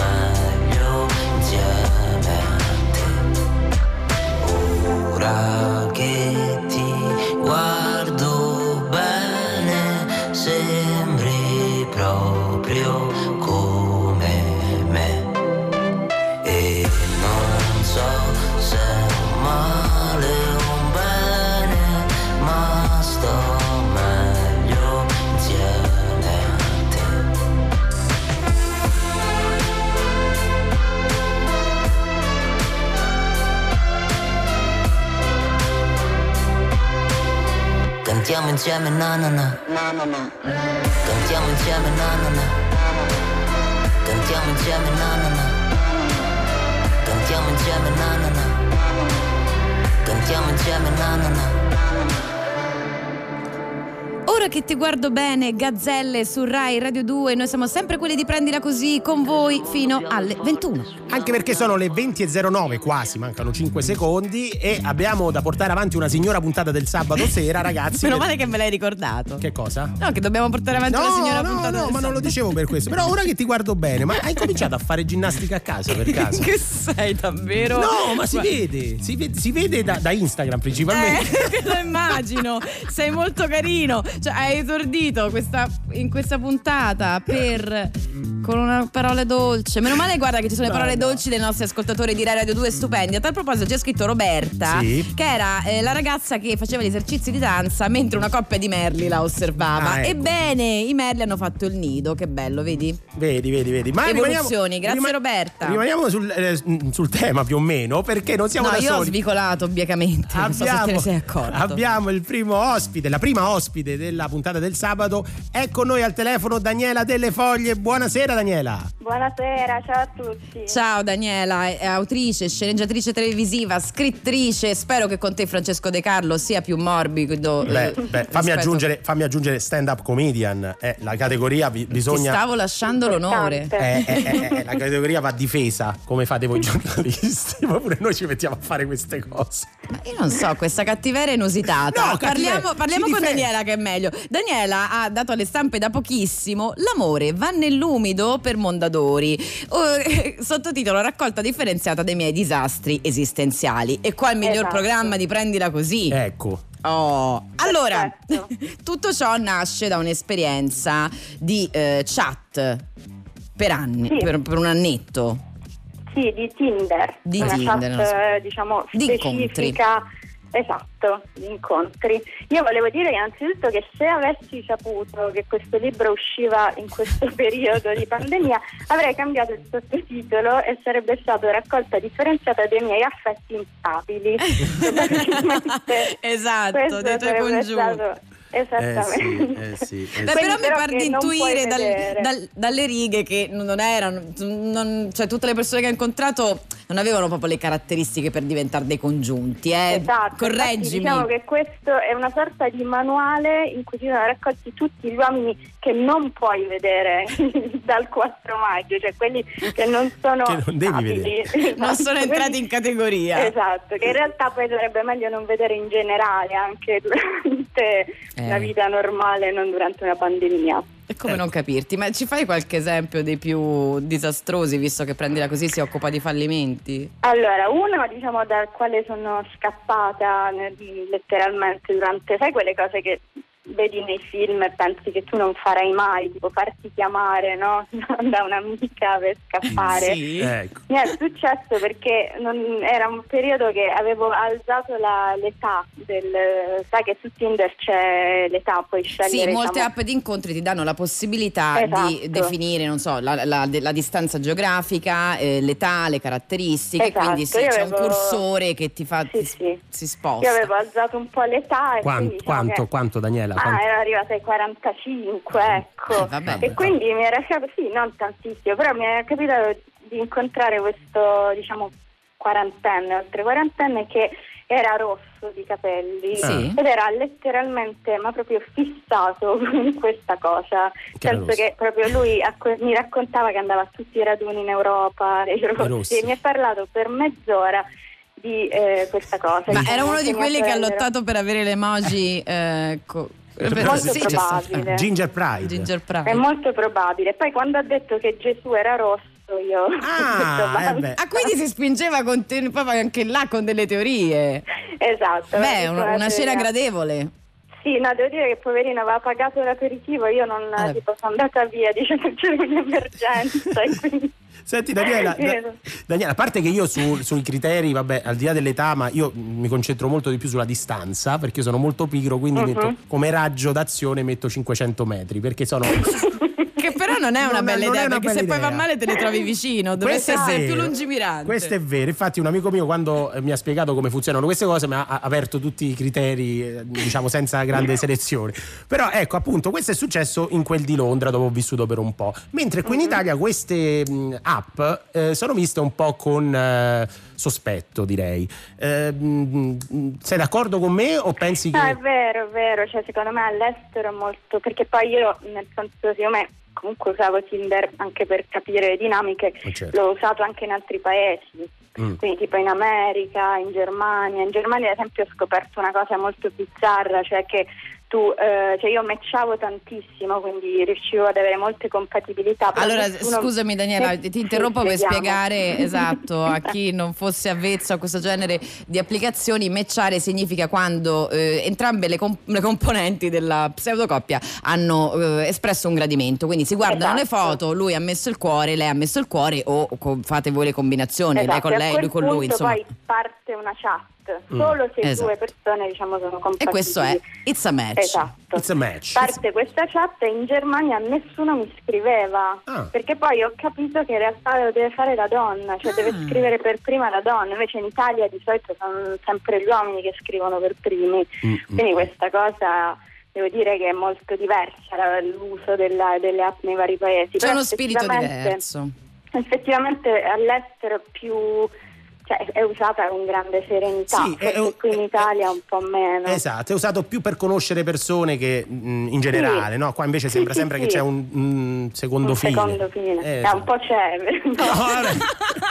meglio insieme a te. Ora che Cantiamo insieme na na na. Cantiamo insieme na na na. Cantiamo insieme na na na. Cantiamo insieme na na na. Cantiamo insieme na na na che ti guardo bene, Gazzelle su Rai Radio 2. Noi siamo sempre quelli di prendila così con voi fino alle 21. Anche perché sono le 20.09 quasi, mancano 5 secondi e abbiamo da portare avanti una signora puntata del sabato sera, ragazzi. [LAUGHS] Meno male che me l'hai ricordato. Che cosa? No, che dobbiamo portare avanti No, una signora no, puntata no, del ma non lo dicevo per questo. Però ora che ti guardo bene, ma hai cominciato a fare ginnastica a casa per [LAUGHS] caso? Che sei davvero? No, ma si vede, si vede, si vede da, da Instagram principalmente. Eh, [LAUGHS] lo immagino. Sei molto carino. Cioè, hai esordito questa- in questa puntata per. Con una parola dolce. Meno male, guarda, che ci sono le parole dolci dei nostri ascoltatori di Rai Radio 2 stupendi. A tal proposito, c'è scritto Roberta, Sì. che era eh, la ragazza che faceva gli esercizi di danza mentre una coppia di merli la osservava. Ah, ecco. Ebbene, i merli hanno fatto il nido. Che bello, vedi? Vedi, vedi, vedi. Ma Evoluzioni, grazie, Roberta. Rimaniamo sul, eh, sul tema più o meno, perché non siamo no, da io ho soli. svicolato obiecamente. Non so se te ne sei accorto. abbiamo il primo ospite, la prima ospite della puntata del sabato. È con noi al telefono Daniela Delle Foglie. Buonasera Daniela. Buonasera, ciao a tutti. Ciao Daniela, è autrice, sceneggiatrice televisiva, scrittrice. Spero che con te Francesco De Carlo sia più morbido. Beh, eh, beh, fammi, rispetto- aggiungere, fammi aggiungere stand up comedian. Eh, la categoria vi- Ti bisogna. stavo lasciando l'onore. Eh, eh, eh, eh, la categoria va difesa come fate voi giornalisti, [LAUGHS] ma pure noi ci mettiamo a fare queste cose. Ma io non so, questa cattiveria inusitata. No, cattiveria, parliamo parliamo con difende. Daniela che è meglio. Daniela ha dato alle stampe da pochissimo L'amore va nell'umido per Mondadori. Oh, eh, sottotitolo Raccolta differenziata dei miei disastri esistenziali. E qua il miglior Esatto. programma di prendila così. Ecco. Oh, allora, Perfetto. [LAUGHS] tutto ciò nasce da un'esperienza di eh, chat per anni, Sì. per, per un annetto. Sì, di Tinder. Di una Tinder, chat, so. eh, diciamo, Di incontri. Esatto, di incontri. Io volevo dire innanzitutto che se avessi saputo che questo libro usciva in questo [LAUGHS] periodo di pandemia, avrei cambiato il sottotitolo e sarebbe stato raccolta differenziata dei miei affetti instabili. [LAUGHS] Esatto, dei tuoi sarebbe congiunti. Esattamente. Eh sì, eh Beh, sì. però mi però par che di non intuire dal- vedere. dal- dalle righe che non erano, non- cioè tutte le persone che ho incontrato non avevano proprio le caratteristiche per diventare dei congiunti. Eh. Esatto, Correggimi. infatti diciamo che questo è una sorta di manuale in cui ci sono raccolti tutti gli uomini che non puoi vedere [LAUGHS] dal 4 maggio, cioè quelli che non sono [LAUGHS] Che non devi non Esatto, sono entrati quelli- in categoria. Esatto, che in realtà poi sarebbe meglio non vedere in generale anche durante Eh. La vita normale, non durante una pandemia. E come non capirti? Ma ci fai qualche esempio dei più disastrosi, visto che prendila così si occupa di fallimenti? Allora, uno diciamo dal quale sono scappata letteralmente durante, sai quelle cose che vedi nei film e pensi che tu non farai mai, tipo farti chiamare no? [LAUGHS] da un'amica per scappare. Sì. Ecco. Mi è successo perché non- era un periodo che avevo alzato la- l'età del sai che su Tinder c'è l'età, puoi scegliere Sì, molte diciamo, app di incontri ti danno la possibilità di Esatto. definire, non so, la, la- la distanza geografica, eh, l'età, le caratteristiche, Esatto, quindi sì, c'è un cursore che ti fa, Sì, ti- sì. si sposta. Io avevo alzato un po' l'età e Quanto, quindi, diciamo quanto, che- quanto, Daniela? Ah, Quanto? ero arrivata ai 45, ecco. Eh, vabbè, e quindi mi era capitato, sì, non tantissimo, però mi era capitato di incontrare questo, diciamo, quarantenne, oltre quarantenne, che era rosso di capelli Sì. ed era letteralmente, ma proprio fissato [LAUGHS] con questa cosa. Che Penso che proprio lui a que- mi raccontava che andava a tutti i raduni in Europa, [LAUGHS] dei rossi, rossi. e mi ha parlato per mezz'ora di eh, questa cosa. Ma era uno di quelli che ha lottato per avere l'emoji eh, co- Molto sì, probabile. Ginger Pride. Ginger Pride. È molto probabile. Poi quando ha detto che Gesù era rosso, io [LAUGHS] ho detto, Ah, "Ma- eh. Ah, quindi si spingeva con te- proprio anche là con delle teorie. Esatto. Beh, una, una scena gradevole. Sì, no, devo dire che poverino aveva pagato l'aperitivo, io non Ah, tipo, sono andata via dicendo che c'era un'emergenza [LAUGHS] quindi... Senti Daniela, da- Daniela, a parte che io su- sui criteri, vabbè, al di là dell'età, ma io mi concentro molto di più sulla distanza, perché io sono molto pigro, quindi Mhm. metto come raggio d'azione metto 500 metri, perché sono... [LAUGHS] Che però non è una Non bella è idea, una perché se bella poi va idea. male te ne trovi vicino, dovresti essere vero. più lungimirante. Questo è vero, infatti un amico mio quando eh, mi ha spiegato come funzionano queste cose mi ha aperto tutti i criteri, eh, diciamo senza grande selezione. Però ecco appunto questo è successo in quel di Londra dove ho vissuto per un po', mentre qui in Mhm. Italia queste mh, app eh, sono viste un po' con eh, sospetto direi. Eh, mh, sei d'accordo con me o pensi che... No, è vero, è vero, cioè secondo me all'estero è molto, perché poi io nel senso secondo me comunque usavo Tinder anche per capire le dinamiche, Eh, certo. l'ho usato anche in altri paesi, Mm. quindi tipo in America, in Germania, in Germania ad esempio ho scoperto una cosa molto bizzarra, cioè che tu, eh, cioè io matchavo tantissimo, quindi riuscivo ad avere molte compatibilità. Allora, nessuno- scusami Daniela, Eh, ti sì, interrompo per vediamo. spiegare [LAUGHS] esatto a chi non fosse avvezzo a questo genere di applicazioni. Matchare significa quando eh, entrambe le, com- le componenti della pseudocoppia hanno eh, espresso un gradimento. Quindi si guardano le Esatto. foto, lui ha messo il cuore, lei ha messo il cuore o co- fate voi le combinazioni, lei Esatto, con e a lei, lui con lui, insomma. Poi parte una chat, solo se Esatto. due persone diciamo sono compatibili. E questo è It's a Match. Esatto. It's a match. Parte questa chat e in Germania nessuno mi scriveva Ah. perché poi ho capito che in realtà lo deve fare la donna, cioè deve Ah. scrivere per prima la donna, invece in Italia di solito sono sempre gli uomini che scrivono per primi, Mm, quindi questa cosa devo dire che è molto diversa l'uso della- delle app nei vari paesi. C'è Però uno spirito effettivamente- diverso. Effettivamente all'estero più cioè, è usata con grande serenità, Sì, è- qui in Italia un po' meno. Esatto, è usato più per conoscere persone che mh, in generale, no? Qua invece Sì, sembra sì, sempre sì. che c'è un, un secondo un fine. secondo fine. Eh, Eh, esatto. un po' c'è. [LAUGHS]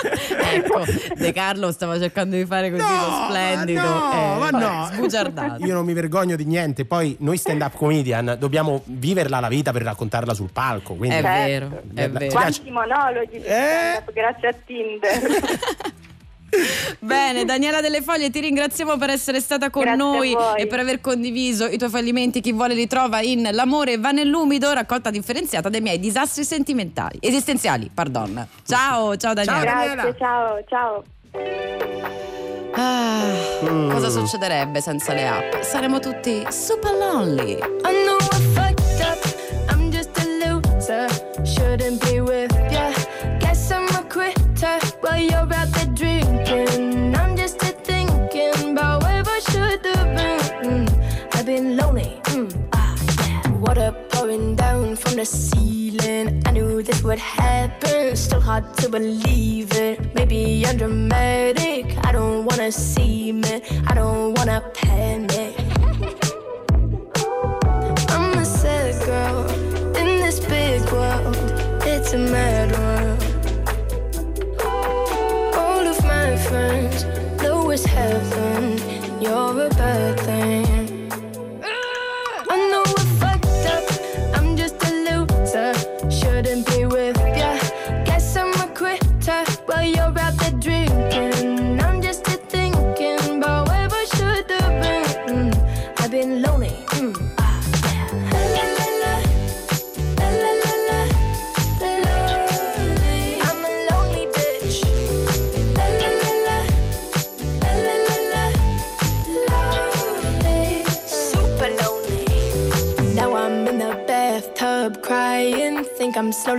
No, ecco, De Carlo stava cercando di fare così No, lo splendido. ma no, ma no. Sbugiardato. Io non mi vergogno di niente, poi noi stand up comedian dobbiamo viverla la vita per raccontarla sul palco. Quindi È vero, è vero. Quanti monologhi Eh? grazie a Tinder. [LAUGHS] [LAUGHS] Bene, Daniela Delle Foglie, ti ringraziamo per essere stata con Grazie noi e per aver condiviso i tuoi fallimenti. Chi vuole li trova in L'amore va nell'umido, raccolta differenziata dei miei disastri sentimentali, esistenziali, pardon. Ciao, ciao Daniela. grazie, ciao, ciao. Ah, Mm. Cosa succederebbe senza le app? Saremmo tutti super lonely. Hard to believe it. Maybe I'm dramatic. I don't wanna see me. I don't wanna panic.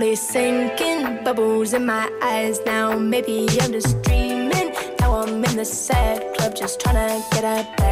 Slowly sinking. Bubbles in my eyes now. Maybe I'm just dreaming. Now I'm in the sad club, just trying to get up.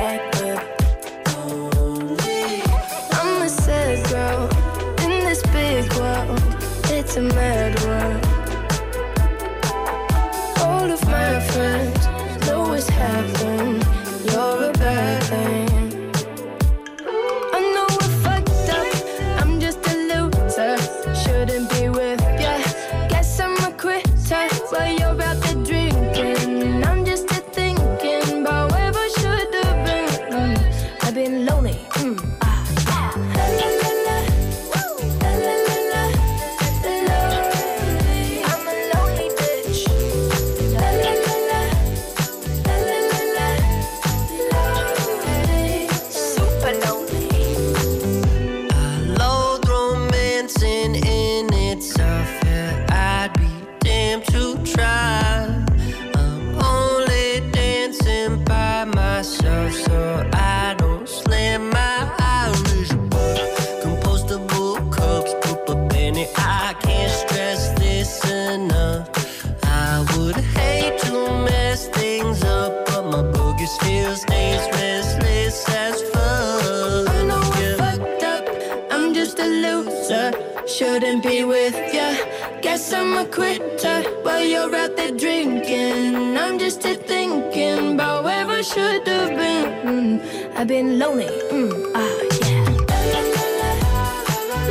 There drinking. I'm just here thinking about where I should have been. Mm, I've been lonely. Mm, ah, yeah.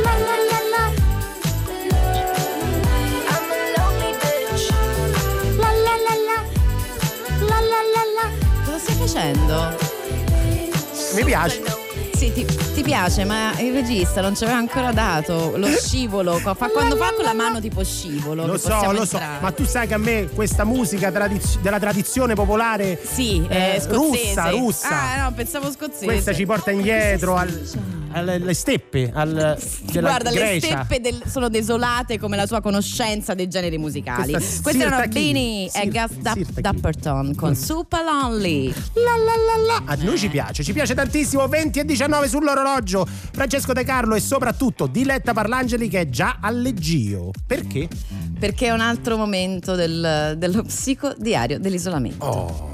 La, la, la, la. I'm a lonely bitch. La, la, la, la. La, la, la, la. Cosa stai facendo? Mi piace. Sì, ti, ti piace, ma il regista non ci aveva ancora dato lo scivolo. Fa- quando fa con la mano tipo scivolo. Lo so, lo so, entrare. ma tu sai che a me questa musica tradiz- della tradizione popolare Sì, eh, scozzese. russa, russa. Ah, no, pensavo scozzese. Questa ci porta indietro al- alle, steppe al, della Guarda, le Grecia. steppe del- sono desolate come la tua conoscenza dei generi musicali. Questa Questi erano. Beanie e King. Dapperton con Super Lonely. La la la la. A noi ci piace, ci piace tantissimo. 20 e 19 sull'orologio. Francesco De Carlo e soprattutto Diletta Parlangeli che è già alleggio. Perché? Perché è un altro momento del- dello psicodiario dell'isolamento. Oh.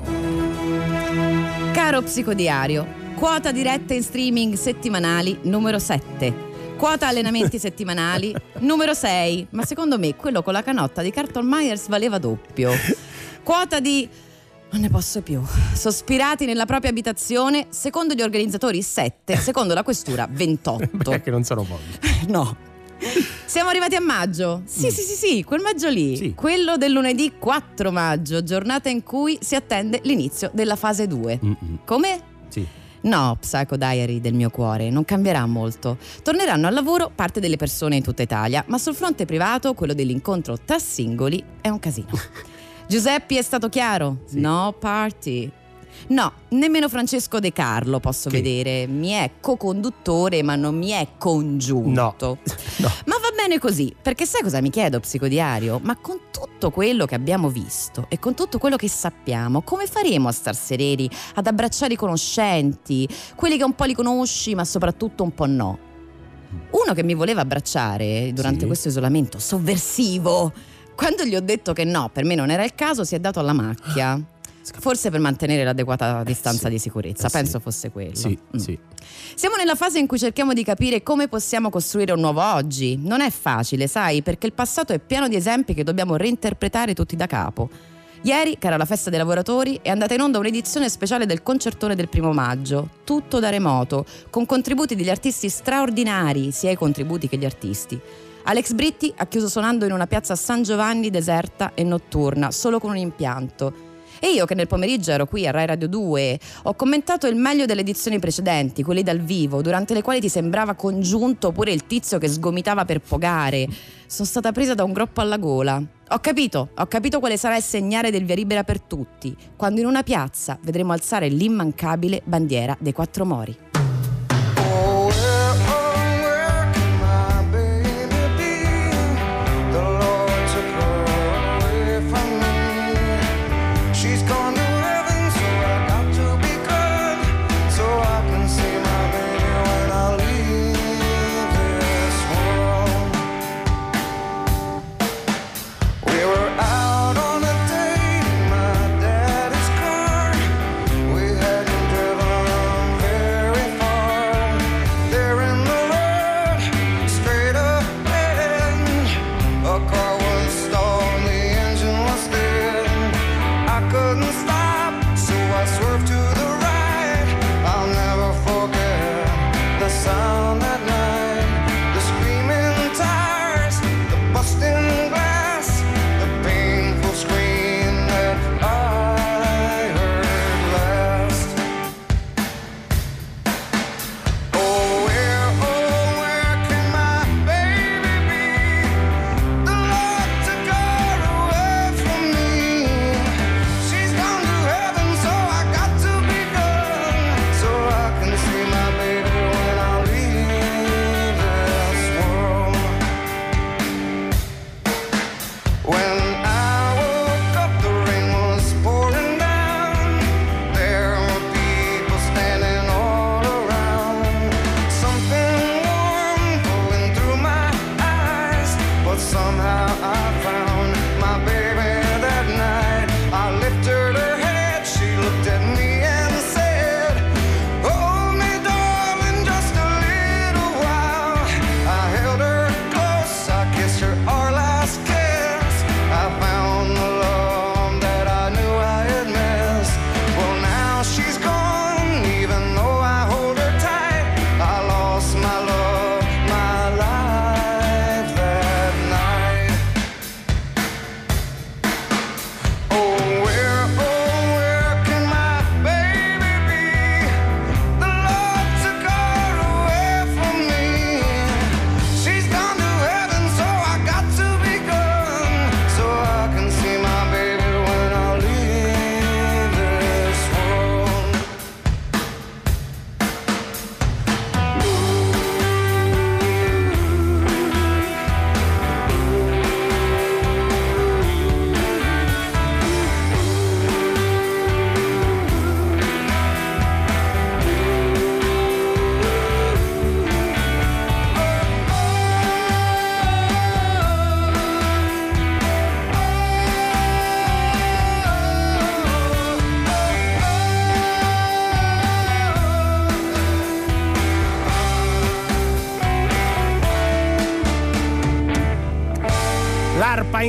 Caro psicodiario, quota dirette in streaming settimanali numero 7. Quota allenamenti [LAUGHS] settimanali numero 6. Ma secondo me quello con la canotta di Carton Myers valeva doppio. Quota di non ne posso più. Sospirati nella propria abitazione, secondo gli organizzatori 7, secondo la questura 28. [LAUGHS] Perché non sono pochi. [LAUGHS] No. Siamo arrivati a maggio. Sì, sì, sì, sì, quel maggio lì. Quello del lunedì 4 maggio, giornata in cui si attende l'inizio della fase 2. Come? Sì. No, Psycho Diary del mio cuore, non cambierà molto. Torneranno al lavoro parte delle persone in tutta Italia, ma sul fronte privato, quello dell'incontro tra singoli, è un casino. [LAUGHS] Giuseppi è stato chiaro? No party. No, nemmeno Francesco De Carlo posso vedere. Mi è co-conduttore, ma non mi è congiunto. [LAUGHS] Ma va bene così, perché sai cosa mi chiedo, psicodiario? Ma con tutto quello che abbiamo visto e con tutto quello che sappiamo, come faremo a star sereni, ad abbracciare i conoscenti, quelli che un po' li conosci, ma soprattutto un po' no? Uno che mi voleva abbracciare durante Sì. questo isolamento, sovversivo, quando gli ho detto che no, per me non era il caso, si è dato alla macchia. Forse per mantenere l'adeguata distanza di sicurezza, penso fosse quello. Sì, Mm. sì. Siamo nella fase in cui cerchiamo di capire come possiamo costruire un nuovo oggi. Non è facile, sai, perché il passato è pieno di esempi che dobbiamo reinterpretare tutti da capo. Ieri, che era la festa dei lavoratori, è andata in onda un'edizione speciale del concertone del primo maggio, tutto da remoto, con contributi degli artisti straordinari, sia i contributi che gli artisti. Alex Britti ha chiuso suonando in una piazza San Giovanni deserta e notturna, solo con un impianto. E io che nel pomeriggio ero qui a Rai Radio 2 ho commentato il meglio delle edizioni precedenti, quelle dal vivo, durante le quali ti sembrava congiunto pure il tizio che sgomitava per pogare. Sono stata presa da un groppo alla gola. Ho capito, ho capito quale sarà il segnale del via libera per tutti, quando in una piazza vedremo alzare l'immancabile bandiera dei quattro mori.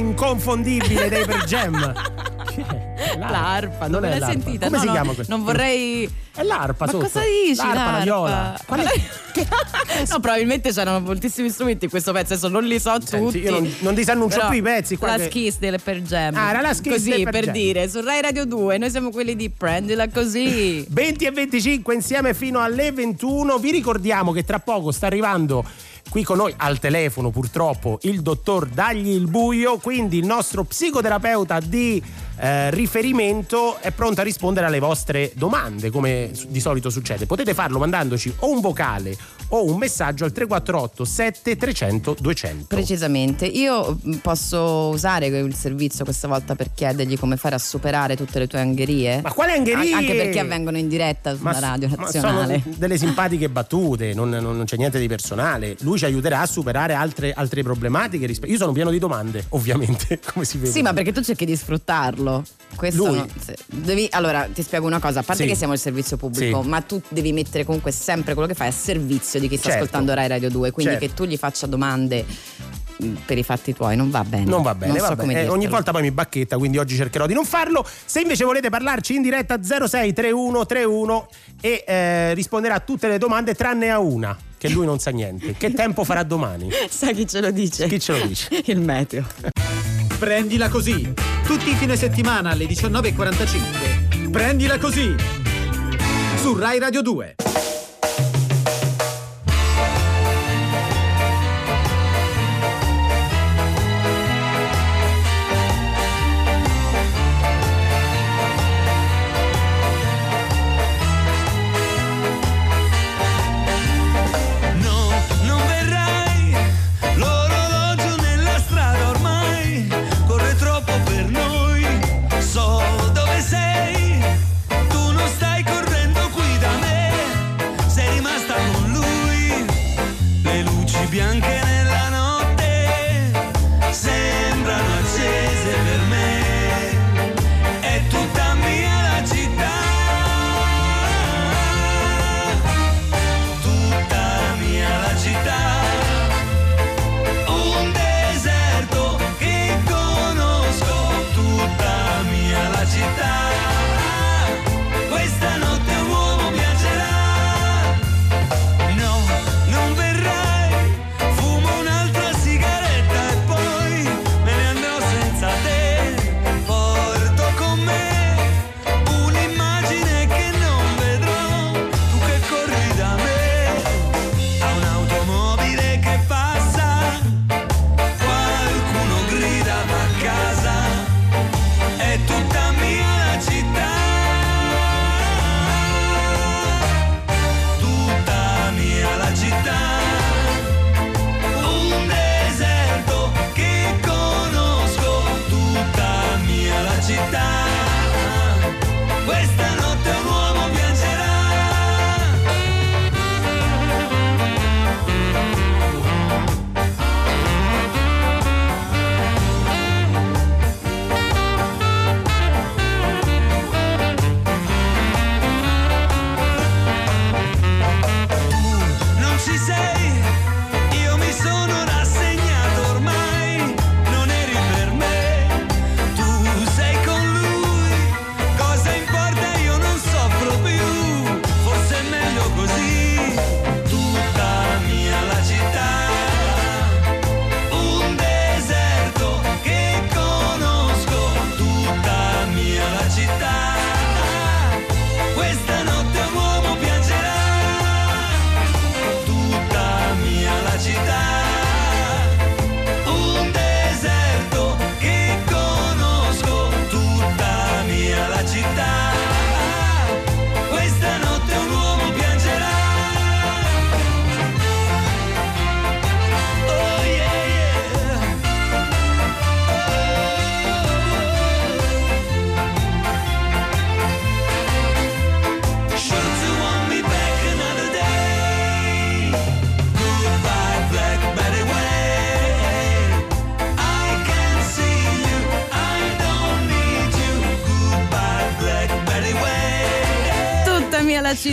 Inconfondibile dei Per Jam. Che è? L'arpa, Non è l'hai l'arpa. sentita? Come No, si no, chiama questo? Non vorrei. È l'arpa Ma sotto. cosa dici? L'arpa, la viola. Qual è? no, probabilmente c'erano moltissimi strumenti in questo pezzo, adesso non li so Senti, tutti. io non- non disannuncio Però più i pezzi qua La che- Kiss delle Per Jam. Ah, era la Kiss Così Per per dire, su Rai Radio 2, noi siamo quelli di prendila così. [LAUGHS] 20 e 25 insieme fino alle 21. Vi ricordiamo che tra poco sta arrivando qui con noi al telefono purtroppo il dottor Dagli il Buio, quindi il nostro psicoterapeuta di eh, riferimento è pronto a rispondere alle vostre domande come di solito succede. Potete farlo mandandoci o un vocale o un messaggio al 348 7300 200. Precisamente, io mh, posso usare il servizio questa volta per chiedergli come fare a superare tutte le tue angherie? Ma quale angherie? An- Anche perché avvengono in diretta sulla s- radio ma nazionale. sono delle simpatiche battute, non, non- non c'è niente di personale. Lui ci aiuterà a superare altre, altre problematiche. Io sono pieno di domande, ovviamente, [LAUGHS] come si vede. Sì, ma perché tu cerchi di sfruttarlo. Questo Lui? no- se- devi- allora, ti spiego una cosa: a parte Sì. che siamo il servizio pubblico, Sì. ma tu devi mettere comunque sempre quello che fai a servizio di chi sta Certo. ascoltando Rai Radio 2. Quindi Certo. che tu gli faccia domande mh, per i fatti tuoi non va bene. Non va bene, Non so vabbè. come Eh, ogni volta poi mi bacchetta, quindi oggi cercherò di non farlo. Se invece volete parlarci in diretta 063131 e eh, risponderà a tutte le domande tranne a una, che lui non sa niente. Che tempo farà domani? [LAUGHS] Sai chi ce lo dice? Chi ce lo dice? Il meteo. Prendila così. Tutti i fine settimana alle 19.45. Prendila così. Su Rai Radio 2.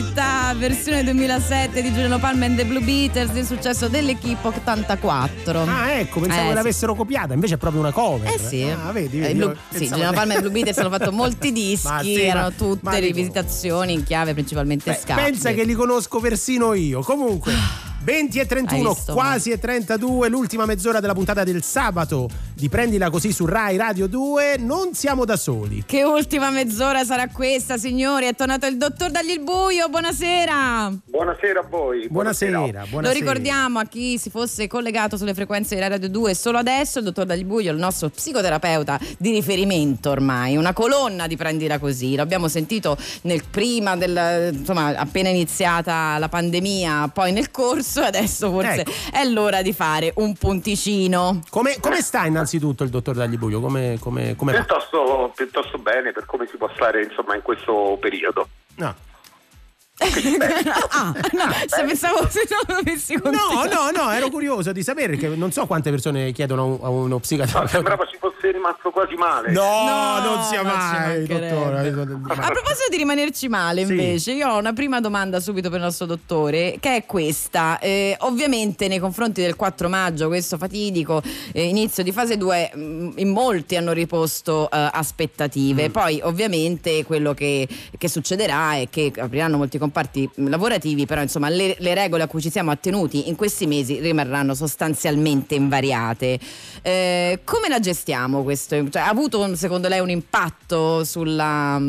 Città, versione 2007 di Giuliano Palma and the Blue Beaters, il successo dell'Equipe 84. Ah, ecco, pensavo Eh, che sì. l'avessero copiata, invece è proprio una cover. Eh sì, Ah, vedi, Eh, vedi, Blue- io sì, Giuliano Palma e Blue Beaters hanno fatto [LAUGHS] molti dischi, sì, erano tutte ma rivisitazioni in chiave principalmente Beh, ska. pensa che li conosco persino io. Comunque, [SIGHS] 20 e Hai 31, visto? quasi e 32, l'ultima mezz'ora della puntata del sabato di Prendila così su Rai Radio 2. Non siamo da soli. Che ultima mezz'ora sarà questa, signori? È tornato il dottor Dagli il Buio, buonasera. Buonasera a voi. Buonasera, buonasera. Lo ricordiamo a chi si fosse collegato sulle frequenze di Radio 2 solo adesso, il dottor Dagli Buio, il nostro psicoterapeuta di riferimento ormai, una colonna di Prendila Così. L'abbiamo sentito nel prima del, insomma, appena iniziata la pandemia, poi nel corso, e adesso forse Ecco. è l'ora di fare un punticino. Come, come sta innanzitutto il dottor Daglibuio? Come, come, come va? Piuttosto, piuttosto bene per come si può stare insomma in questo periodo. No. Ah, no, se pensavo se non avessi No, no, no, ero curioso di sapere perché non so quante persone chiedono a un- a uno No, psicoterapeuta. sembrava ci fosse rimasto quasi male. No, No, non sia ci mai, dottore. A proposito di rimanerci male, Sì. invece, io ho una prima domanda subito per il nostro dottore, che è questa. Eh, ovviamente, nei confronti del 4 maggio, questo fatidico eh, inizio di fase 2, mh, in molti hanno riposto eh, aspettative. Poi, ovviamente, quello che, che succederà è che apriranno molti comparti lavorativi, però, insomma, le, le regole a cui ci siamo attenuti in questi mesi rimarranno sostanzialmente invariate. Eh, come la gestiamo questo? Cioè, ha avuto, secondo lei, un impatto sulla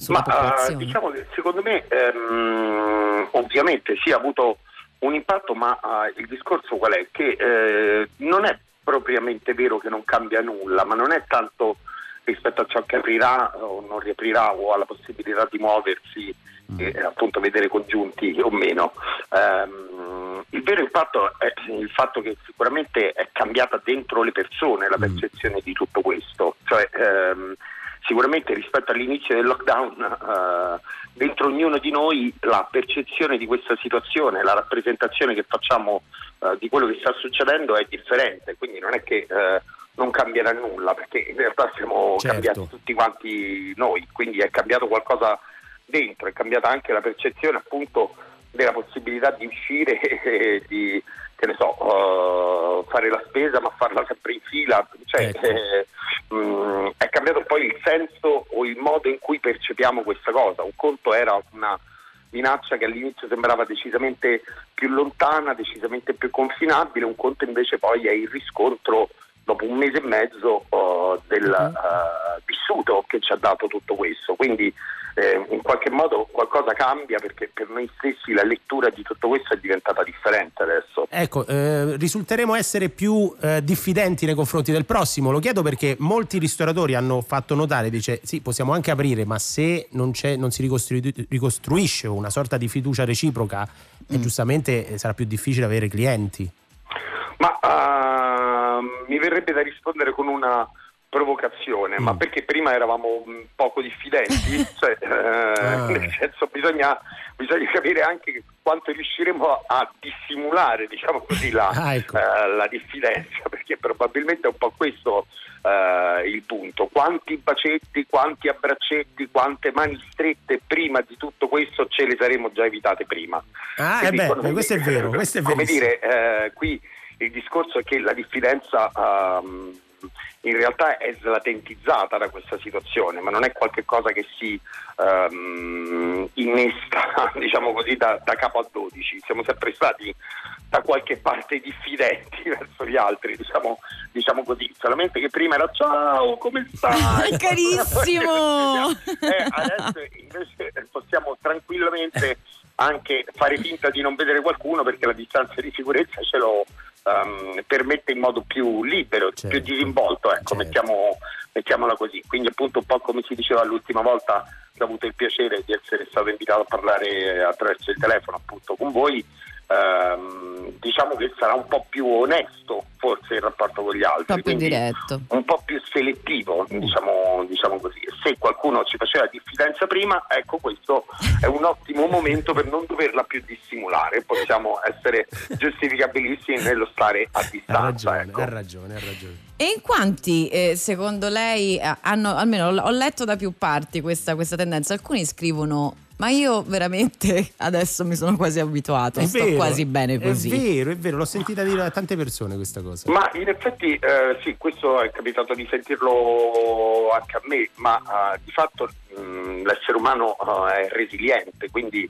sulla Ma popolazione? diciamo che secondo me ehm, ovviamente sì ha avuto un impatto, ma eh, il discorso qual è? Che eh, non è propriamente vero che non cambia nulla, ma non è tanto rispetto a ciò che aprirà o non riaprirà o alla possibilità di muoversi e appunto vedere congiunti o meno. Ehm, il vero impatto è il fatto che sicuramente è cambiata dentro le persone la percezione di tutto questo. Cioè, ehm, sicuramente rispetto all'inizio del lockdown, eh, dentro ognuno di noi la percezione di questa situazione, la rappresentazione che facciamo eh, di quello che sta succedendo è differente, quindi non è che eh, non cambierà nulla, perché in realtà siamo Certo. cambiati tutti quanti noi, quindi è cambiato qualcosa dentro, è cambiata anche la percezione appunto della possibilità di uscire [LAUGHS] e di che ne so, eh, fare la spesa ma farla sempre in fila, cioè Ecco. eh, mm, è cambiato poi il senso o il modo in cui percepiamo questa cosa. Un conto era una minaccia che all'inizio sembrava decisamente più lontana, decisamente più confinabile, un conto invece poi è il riscontro dopo un mese e mezzo eh, del eh, vissuto che ci ha dato tutto questo. Quindi eh, in qualche modo qualcosa cambia perché per noi stessi la lettura di tutto questo è diventata differente adesso. Ecco, eh, risulteremo essere più eh, diffidenti nei confronti del prossimo. Lo chiedo perché molti ristoratori hanno fatto notare, dice, sì, possiamo anche aprire, ma se non, c'è, non si ricostrui- ricostruisce una sorta di fiducia reciproca, eh, giustamente eh, sarà più difficile avere clienti. Ma ehm, mi verrebbe da rispondere con una provocazione, ma perché prima eravamo mh, poco diffidenti? [LAUGHS] cioè, eh, Ah. Nel senso bisogna, bisogna capire anche quanto riusciremo a, dissimulare, diciamo così, la, Ah, ecco. eh, la diffidenza, [LAUGHS] perché probabilmente è un po' questo eh, il punto. Quanti bacetti, quanti abbraccetti, quante mani strette prima di tutto questo ce le saremmo già evitate prima. Ah, eh beh, secondo me, questo è vero, questo è Come verissimo. dire, eh, qui il discorso è che la diffidenza ehm, in realtà è slatentizzata da questa situazione, ma non è qualcosa che si ehm, innesta, [LAUGHS] diciamo così, da, da capo a 12. Siamo sempre stati da qualche parte diffidenti [LAUGHS] verso gli altri, diciamo, diciamo così, solamente che prima era ciao, come stai? [LAUGHS] Carissimo! Eh, adesso invece possiamo tranquillamente anche fare finta di non vedere qualcuno perché la distanza di sicurezza ce lo ehm, permette in modo più libero, Certo. più disinvolto, ecco, Certo. mettiamo- mettiamola così. Quindi appunto un po' come si diceva l'ultima volta ho avuto il piacere di essere stato invitato a parlare attraverso il telefono appunto con voi, ehm, diciamo che sarà un po' più onesto forse il rapporto con gli altri. Proprio quindi diretto. un po' più selettivo, diciamo, diciamo così. Se qualcuno ci faceva diffidenza prima, ecco questo è un ottimo momento per non doverla più dissimulare, possiamo essere giustificabilissimi nello stare a Ha distanza. ragione, ecco. ha ragione, ha ragione. E in quanti, eh, secondo lei, eh, hanno, almeno ho ho letto da più parti questa, questa tendenza, alcuni scrivono Ma io veramente [LAUGHS] adesso mi sono quasi abituato, È sto vero, quasi bene così. È vero, è vero, l'ho sentita dire a tante persone questa cosa. Ma in effetti eh, sì, questo è capitato di sentirlo anche a me, ma eh, di fatto mh, l'essere umano eh, è resiliente, quindi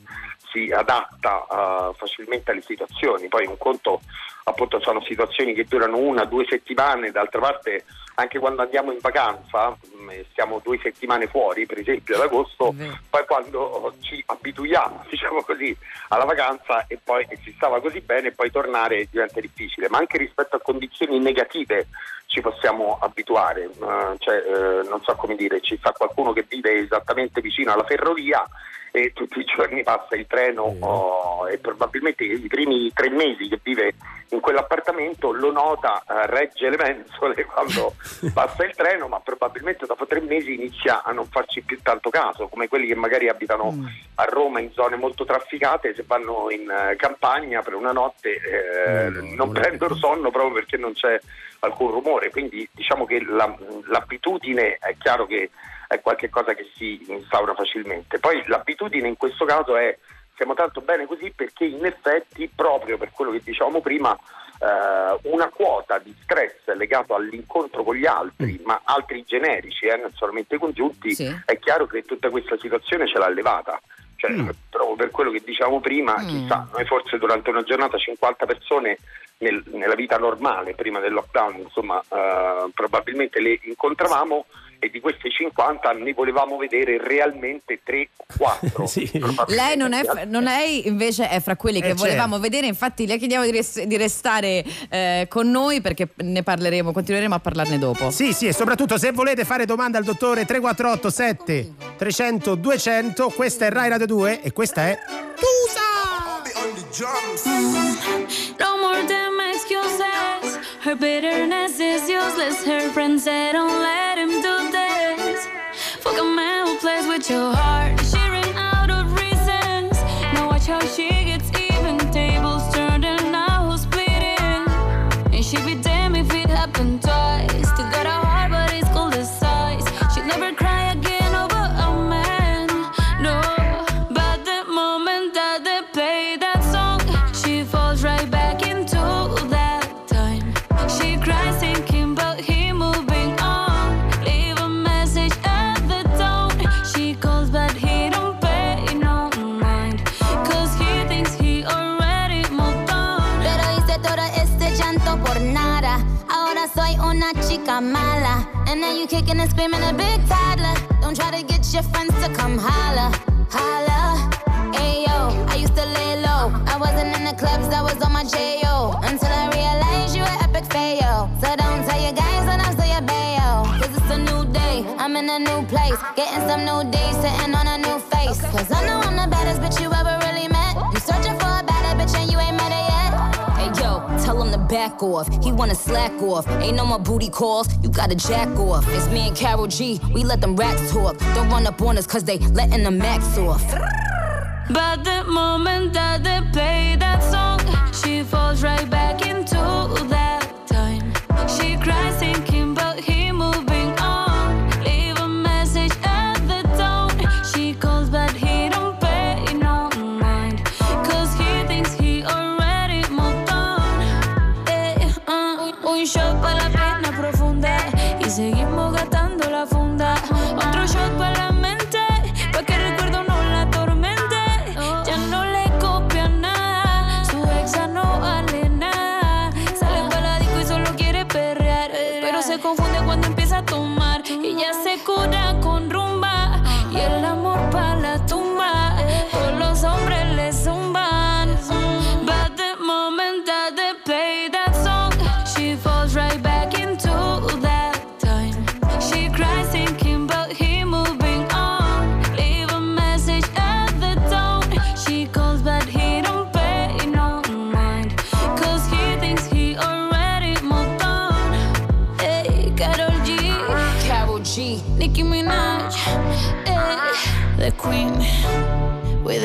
si adatta eh, facilmente alle situazioni. Poi un conto appunto sono situazioni che durano una, due settimane, d'altra parte anche quando andiamo in vacanza, mh, e stiamo due settimane fuori, per esempio ad agosto, poi quando ci abituiamo, [LAUGHS] diciamo così, alla vacanza e poi si stava così bene e poi tornare diventa difficile, ma anche rispetto a condizioni negative ci possiamo abituare, Eh, cioè, eh, non so come dire, ci sta qualcuno che vive esattamente vicino alla ferrovia e tutti i giorni passa il treno oh, e probabilmente i primi tre mesi che vive in quell'appartamento lo nota, eh, regge le mensole [LAUGHS] quando [LAUGHS] passa il treno, ma probabilmente dopo tre mesi inizia a non farci più tanto caso, come quelli che magari abitano a Roma in zone molto trafficate, se vanno in eh, campagna per una notte eh, non prendono sonno proprio perché non c'è alcun rumore, quindi diciamo che la- l'abitudine è chiaro che è qualcosa che si instaura facilmente. Poi l'abitudine in questo caso è stiamo tanto bene così perché in effetti proprio per quello che dicevamo prima eh, una quota di stress legato all'incontro con gli altri, ma altri generici, eh, non solamente congiunti, è chiaro che tutta questa situazione ce l'ha levata. Cioè, proprio per quello che dicevamo prima, chissà, noi forse durante una giornata 50 persone nel- nella vita normale, prima del lockdown, insomma, eh, probabilmente le incontravamo e di queste 50 ne volevamo vedere realmente 3 o 4. Lei non è, non è invece è fra quelli che Eh, volevamo certo. vedere, infatti le chiediamo di, res- di restare eh, con noi perché ne parleremo, continueremo a parlarne dopo. Sì, sì, e soprattutto se volete fare domande al dottore 348 7 300 200, questa è Rai Radio 2 e questa è No more damn excuses. Her bitterness is useless. Her friends say don't let him do this. Fuck a man who plays with your heart. Kicking and screaming a big toddler. Don't try to get your friends to come holla. Holla. Ayo, I used to lay low. I wasn't in the clubs, I was on my J.O. Until I realized you were epic fail. So don't tell your guys that I'm still your bayo. Cause it's a new day, I'm in a new place. Getting some new days, sitting on a new face. Cause I know I'm the baddest back off. He wanna slack off. Ain't no more booty calls. You gotta jack off. It's me and Carol G. We let them racks talk. Don't run up on us cause they letting the max off. But the moment that they play that song, she falls right back into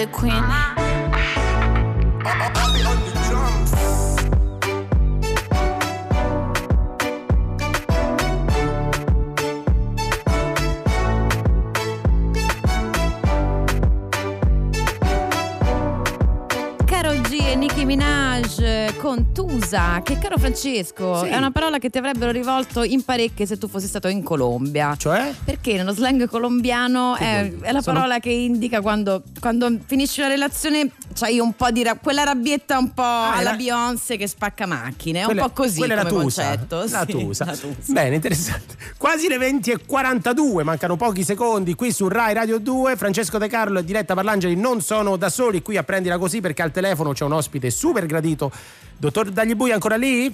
queen. Tusa, che caro Francesco, Sì. è una parola che ti avrebbero rivolto in parecchie se tu fossi stato in Colombia. Cioè? Perché nello slang colombiano è, è la Sono- parola che indica quando, quando finisci una relazione c'hai un po' di ra- quella rabbietta un po' alla la- Beyoncé che spacca macchine, è un po' così quella è come la tusa. concetto. La sì, tusa. la tusa. Bene, interessante. Quasi le 20 e 42, mancano pochi secondi qui su Rai Radio 2. Francesco De Carlo e Diletta Parlangeli non sono da soli qui a prendila così perché al telefono c'è un ospite super gradito. Dottor Daglibui ancora lì?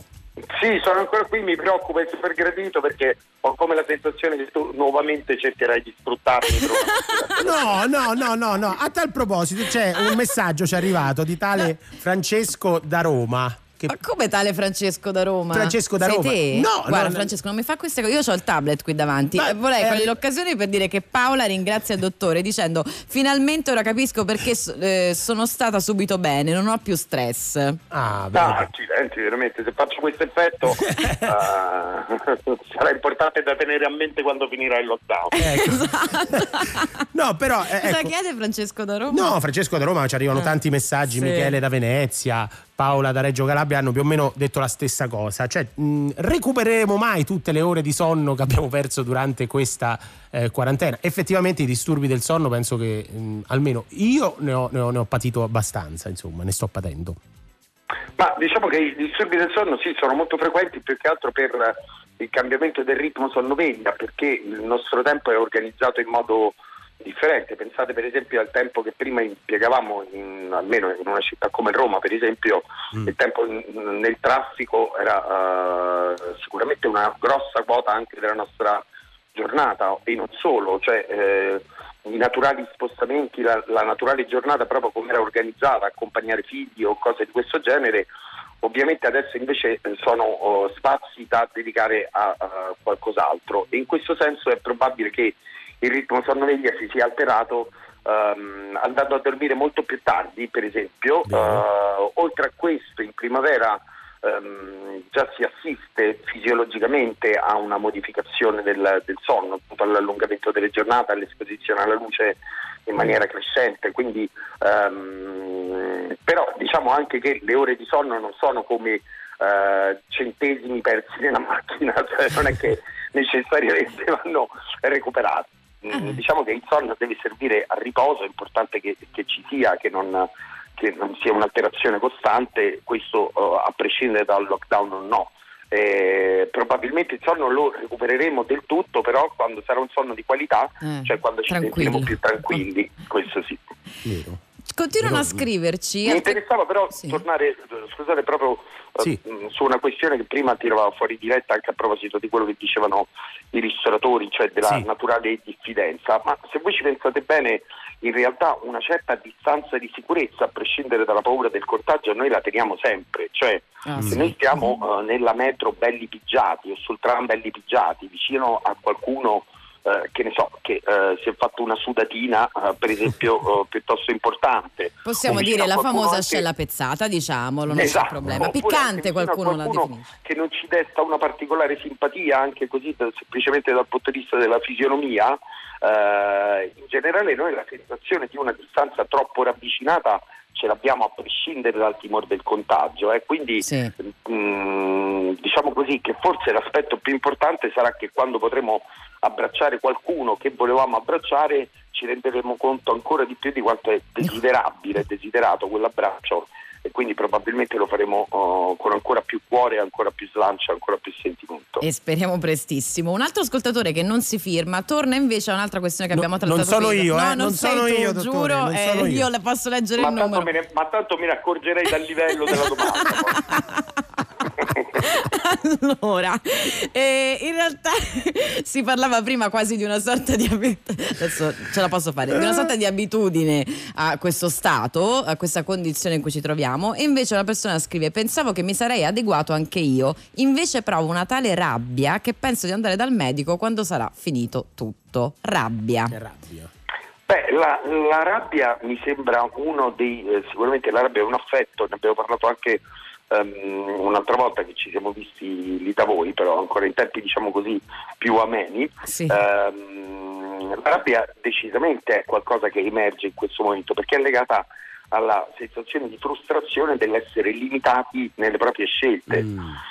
Sì, sono ancora qui, mi preoccupa il super gradito perché ho come la sensazione che tu nuovamente cercherai di sfruttarmi. [LAUGHS] No, no, no, no, no. A tal proposito c'è un messaggio ci è arrivato di tale Francesco da Roma. Che Ma come tale Francesco da Roma? Francesco da Sei Roma. te? No, Guarda, no. Francesco, non mi fa queste cose. Io ho il tablet qui davanti. Ma- vorrei eh, l'occasione per dire che Paola ringrazia il dottore dicendo: Finalmente ora capisco perché eh, sono stata subito bene, non ho più stress. Ah, Ah, accidenti, veramente, se faccio questo effetto eh, [LAUGHS] [LAUGHS] sarà importante da tenere a mente quando finirà il lockdown. [LAUGHS] No, però eh, Cosa ecco. chiede Francesco da Roma? No, Francesco da Roma ci arrivano Eh, tanti messaggi, sì. Michele da Venezia, Paola da Reggio Calabria hanno più o meno detto la stessa cosa, cioè mh, recupereremo mai tutte le ore di sonno che abbiamo perso durante questa eh, quarantena? Effettivamente i disturbi del sonno penso che mh, almeno io ne ho, ne ho- ne ho patito abbastanza, insomma, ne sto patendo. Ma diciamo che i disturbi del sonno sì, sono molto frequenti più che altro per il cambiamento del ritmo sonno-veglia, perché il nostro tempo è organizzato in modo differente. Pensate per esempio al tempo che prima impiegavamo, in- almeno in una città come Roma, per esempio, il tempo in- nel traffico era eh, sicuramente una grossa quota anche della nostra giornata e non solo, cioè eh, i naturali spostamenti, la, la naturale giornata proprio come era organizzata, accompagnare figli o cose di questo genere, ovviamente adesso invece eh, sono oh, spazi da dedicare a, a qualcos'altro e in questo senso è probabile che il ritmo sonno-veglia si sia alterato ehm, andando a dormire molto più tardi, per esempio. Eh, oltre a questo, in primavera ehm, già si assiste fisiologicamente a una modificazione del, del sonno, all'allungamento delle giornate, all'esposizione alla luce in maniera crescente. Quindi, ehm, però diciamo anche che le ore di sonno non sono come eh, centesimi persi nella macchina, [LAUGHS] cioè non è che necessariamente vanno recuperati. Mm, Diciamo che il sonno deve servire a riposo, è importante che, che ci sia, che non, che non sia un'alterazione costante, questo eh, a prescindere dal lockdown o no. Eh, probabilmente il sonno lo recupereremo del tutto, però quando sarà un sonno di qualità, Eh, cioè quando ci sentiremo più tranquilli, questo sì. Continuano a scriverci. Mi interessava però tornare, eh, scusate, proprio eh, mh, su una questione che prima tirava fuori diretta anche a proposito di quello che dicevano i ristoratori, cioè della naturale diffidenza. Ma se voi ci pensate bene, in realtà una certa distanza di sicurezza, a prescindere dalla paura del contagio, noi la teniamo sempre. Cioè, Ah, se sì. noi stiamo eh, nella metro belli pigiati o sul tram belli pigiati, vicino a qualcuno eh, che ne so, che eh, si è fatto una sudatina, eh, per esempio, [LAUGHS] eh, piuttosto importante. Possiamo o dire la qualcuno famosa anche- ascella pezzata, diciamolo, non Esatto. c'è problema. Oppure Piccante a qualcuno la qualcuno definisce. che non ci desta una particolare simpatia anche così semplicemente dal punto di vista della fisionomia eh, in generale noi la sensazione di una distanza troppo ravvicinata ce l'abbiamo a prescindere dal timore del contagio eh. quindi mm, diciamo così che forse l'aspetto più importante sarà che quando potremo abbracciare qualcuno che volevamo abbracciare ci renderemo conto ancora di più di quanto è desiderabile, desiderato quell'abbraccio e quindi probabilmente lo faremo oh, con ancora più cuore, ancora più slancio, ancora più sentimento. E speriamo prestissimo. Un altro ascoltatore che non si firma torna invece a un'altra questione che abbiamo trattato non sono prima. io, no, eh, non, non sono tu, io, dottore, giuro, non eh, sono io. le posso leggere Ma il tanto, numero. me ne, ma tanto me ne accorgerei dal livello della domanda. [LAUGHS] Allora, eh, in realtà [LAUGHS] si parlava prima quasi di una sorta di abitudine, adesso ce la posso fare, di una sorta di abitudine a questo stato, a questa condizione in cui ci troviamo e invece una persona scrive pensavo che mi sarei adeguato anche io, invece provo una tale rabbia che penso di andare dal medico quando sarà finito tutto. Rabbia. Beh, la, la rabbia mi sembra uno dei, eh, sicuramente la rabbia è un affetto, ne abbiamo parlato anche ehm, un'altra volta che ci siamo visti lì da voi, però ancora in tempi diciamo così più ameni. Ehm, la rabbia decisamente è qualcosa che emerge in questo momento perché è legata alla sensazione di frustrazione dell'essere limitati nelle proprie scelte.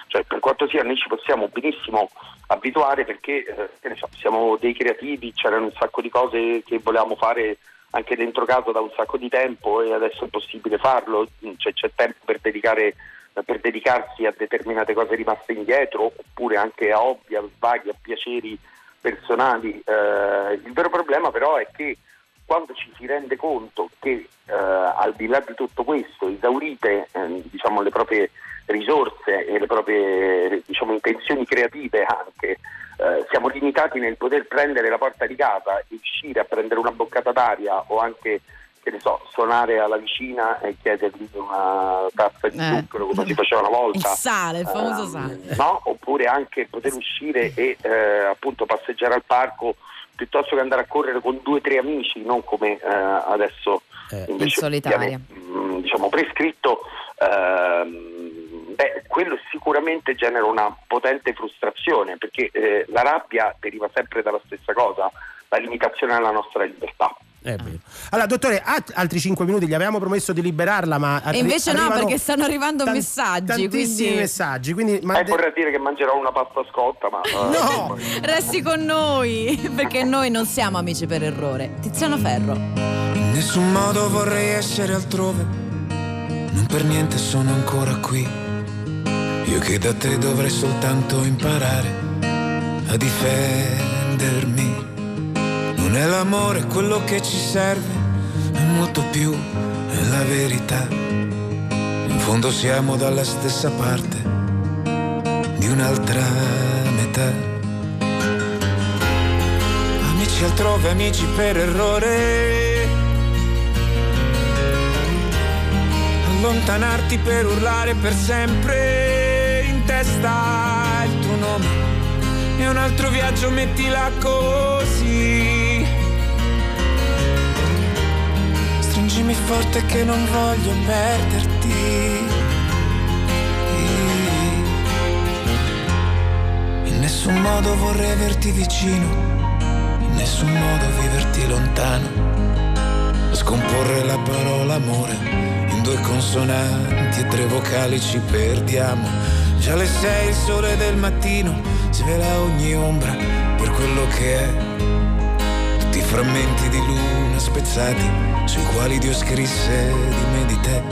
Cioè, per quanto sia, noi ci possiamo benissimo abituare perché eh, che ne so, siamo dei creativi, c'erano un sacco di cose che volevamo fare anche dentro casa da un sacco di tempo e adesso è possibile farlo, cioè, c'è tempo per dedicare per dedicarsi a determinate cose rimaste indietro oppure anche a hobby, a svaghi, a piaceri personali. Eh, il vero problema però è che quando ci si rende conto che eh, al di là di tutto questo, esaurite eh, diciamo, le proprie risorse e le proprie diciamo, intenzioni creative anche, eh, siamo limitati nel poter prendere la porta di casa e uscire a prendere una boccata d'aria o anche che ne so, suonare alla vicina e chiedergli una tazza di Eh. zucchero come si faceva una volta. Il sale, il famoso Ehm, sale. no? Oppure anche poter uscire e eh, appunto passeggiare al parco piuttosto che andare a correre con due o tre amici, non come eh, adesso invece In solitaria. viene, mm, diciamo prescritto. ehm, beh, quello sicuramente genera una potente frustrazione perché eh, la rabbia deriva sempre dalla stessa cosa, la limitazione alla nostra libertà. È vero. Allora, dottore, ha altri 5 minuti, gli avevamo promesso di liberarla, ma E invece no, perché stanno arrivando tan- messaggi. tantissimi Quindi messaggi. Quindi, ma Eh, vorrei dire che mangerò una pasta scotta, ma... eh, No! [LAUGHS] resti con noi, [LAUGHS] perché noi non siamo amici per errore. Tiziano Ferro. In nessun modo vorrei essere altrove, non per niente sono ancora qui. Io che da te dovrei soltanto imparare a difendermi. Non è l'amore quello che ci serve, è molto più, è la verità. In fondo siamo dalla stessa parte di un'altra metà. Amici altrove, amici per errore. Allontanarti per urlare per sempre in testa il tuo nome. E un altro viaggio mettila così. Stringimi forte che non voglio perderti. In nessun modo vorrei averti vicino, in nessun modo viverti lontano. Scomporre la parola amore in due consonanti e tre vocali ci perdiamo. Già le sei il sole del mattino svela ogni ombra per quello che è. Frammenti di luna spezzati sui quali Dio scrisse di me di te.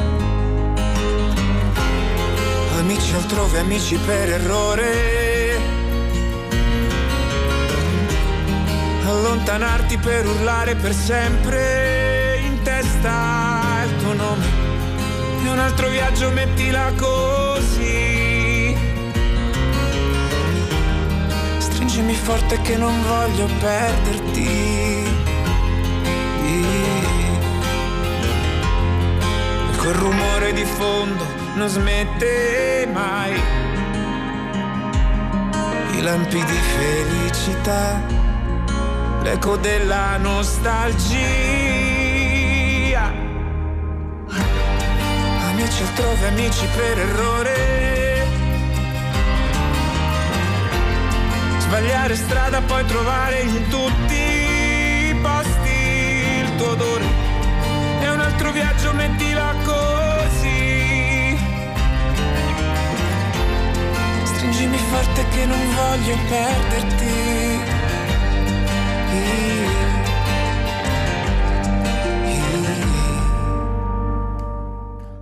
Amici altrove, amici per errore. Allontanarti per urlare per sempre in testa il tuo nome. E un altro viaggio mettila così. Stringimi forte che non voglio perderti. E quel rumore di fondo non smette mai. I lampi di felicità, l'eco della nostalgia. Amici altrove, amici per errore. Sbagliare strada, poi trovare in tutti i posti il tuo odore. E un altro viaggio mettila così. Stringimi forte che non voglio perderti.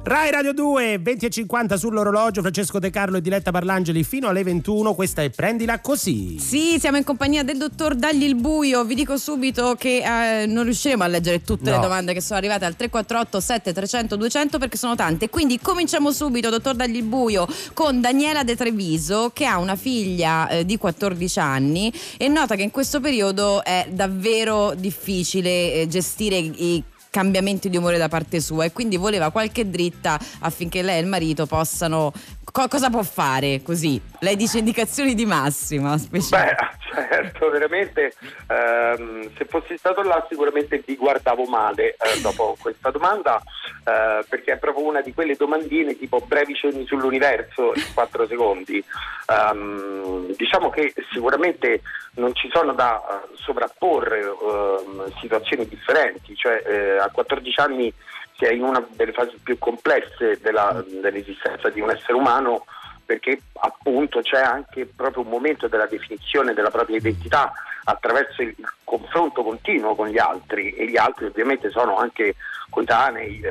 Rai Radio 2, 20 e 50 sull'orologio, Francesco De Carlo e Diletta Parlangeli fino alle 21, questa è Prendila Così. Sì, siamo in compagnia del dottor Dagli il Buio. Vi dico subito che eh, non riusciremo a leggere tutte No. le domande che sono arrivate al 348 7300 200 perché sono tante. Quindi cominciamo subito, dottor Dagli il Buio, con Daniela De Treviso che ha una figlia eh, di 14 anni e nota che in questo periodo è davvero difficile eh, gestire i cambiamenti di umore da parte sua e quindi voleva qualche dritta affinché lei e il marito possano co- cosa può fare così lei dice indicazioni di massima speciali Beh, certo, veramente ehm, se fossi stato là sicuramente vi guardavo male eh, dopo [LAUGHS] questa domanda. eh, perché è proprio una di quelle domandine tipo brevi cenni sull'universo in 4 secondi. Ehm, diciamo che sicuramente non ci sono da eh, sovrapporre ehm, situazioni differenti, cioè eh, a 14 anni si è in una delle fasi più complesse della- dell'esistenza di un essere umano perché appunto c'è anche proprio un momento della definizione della propria identità attraverso il confronto continuo con gli altri e gli altri ovviamente sono anche coetanei, eh,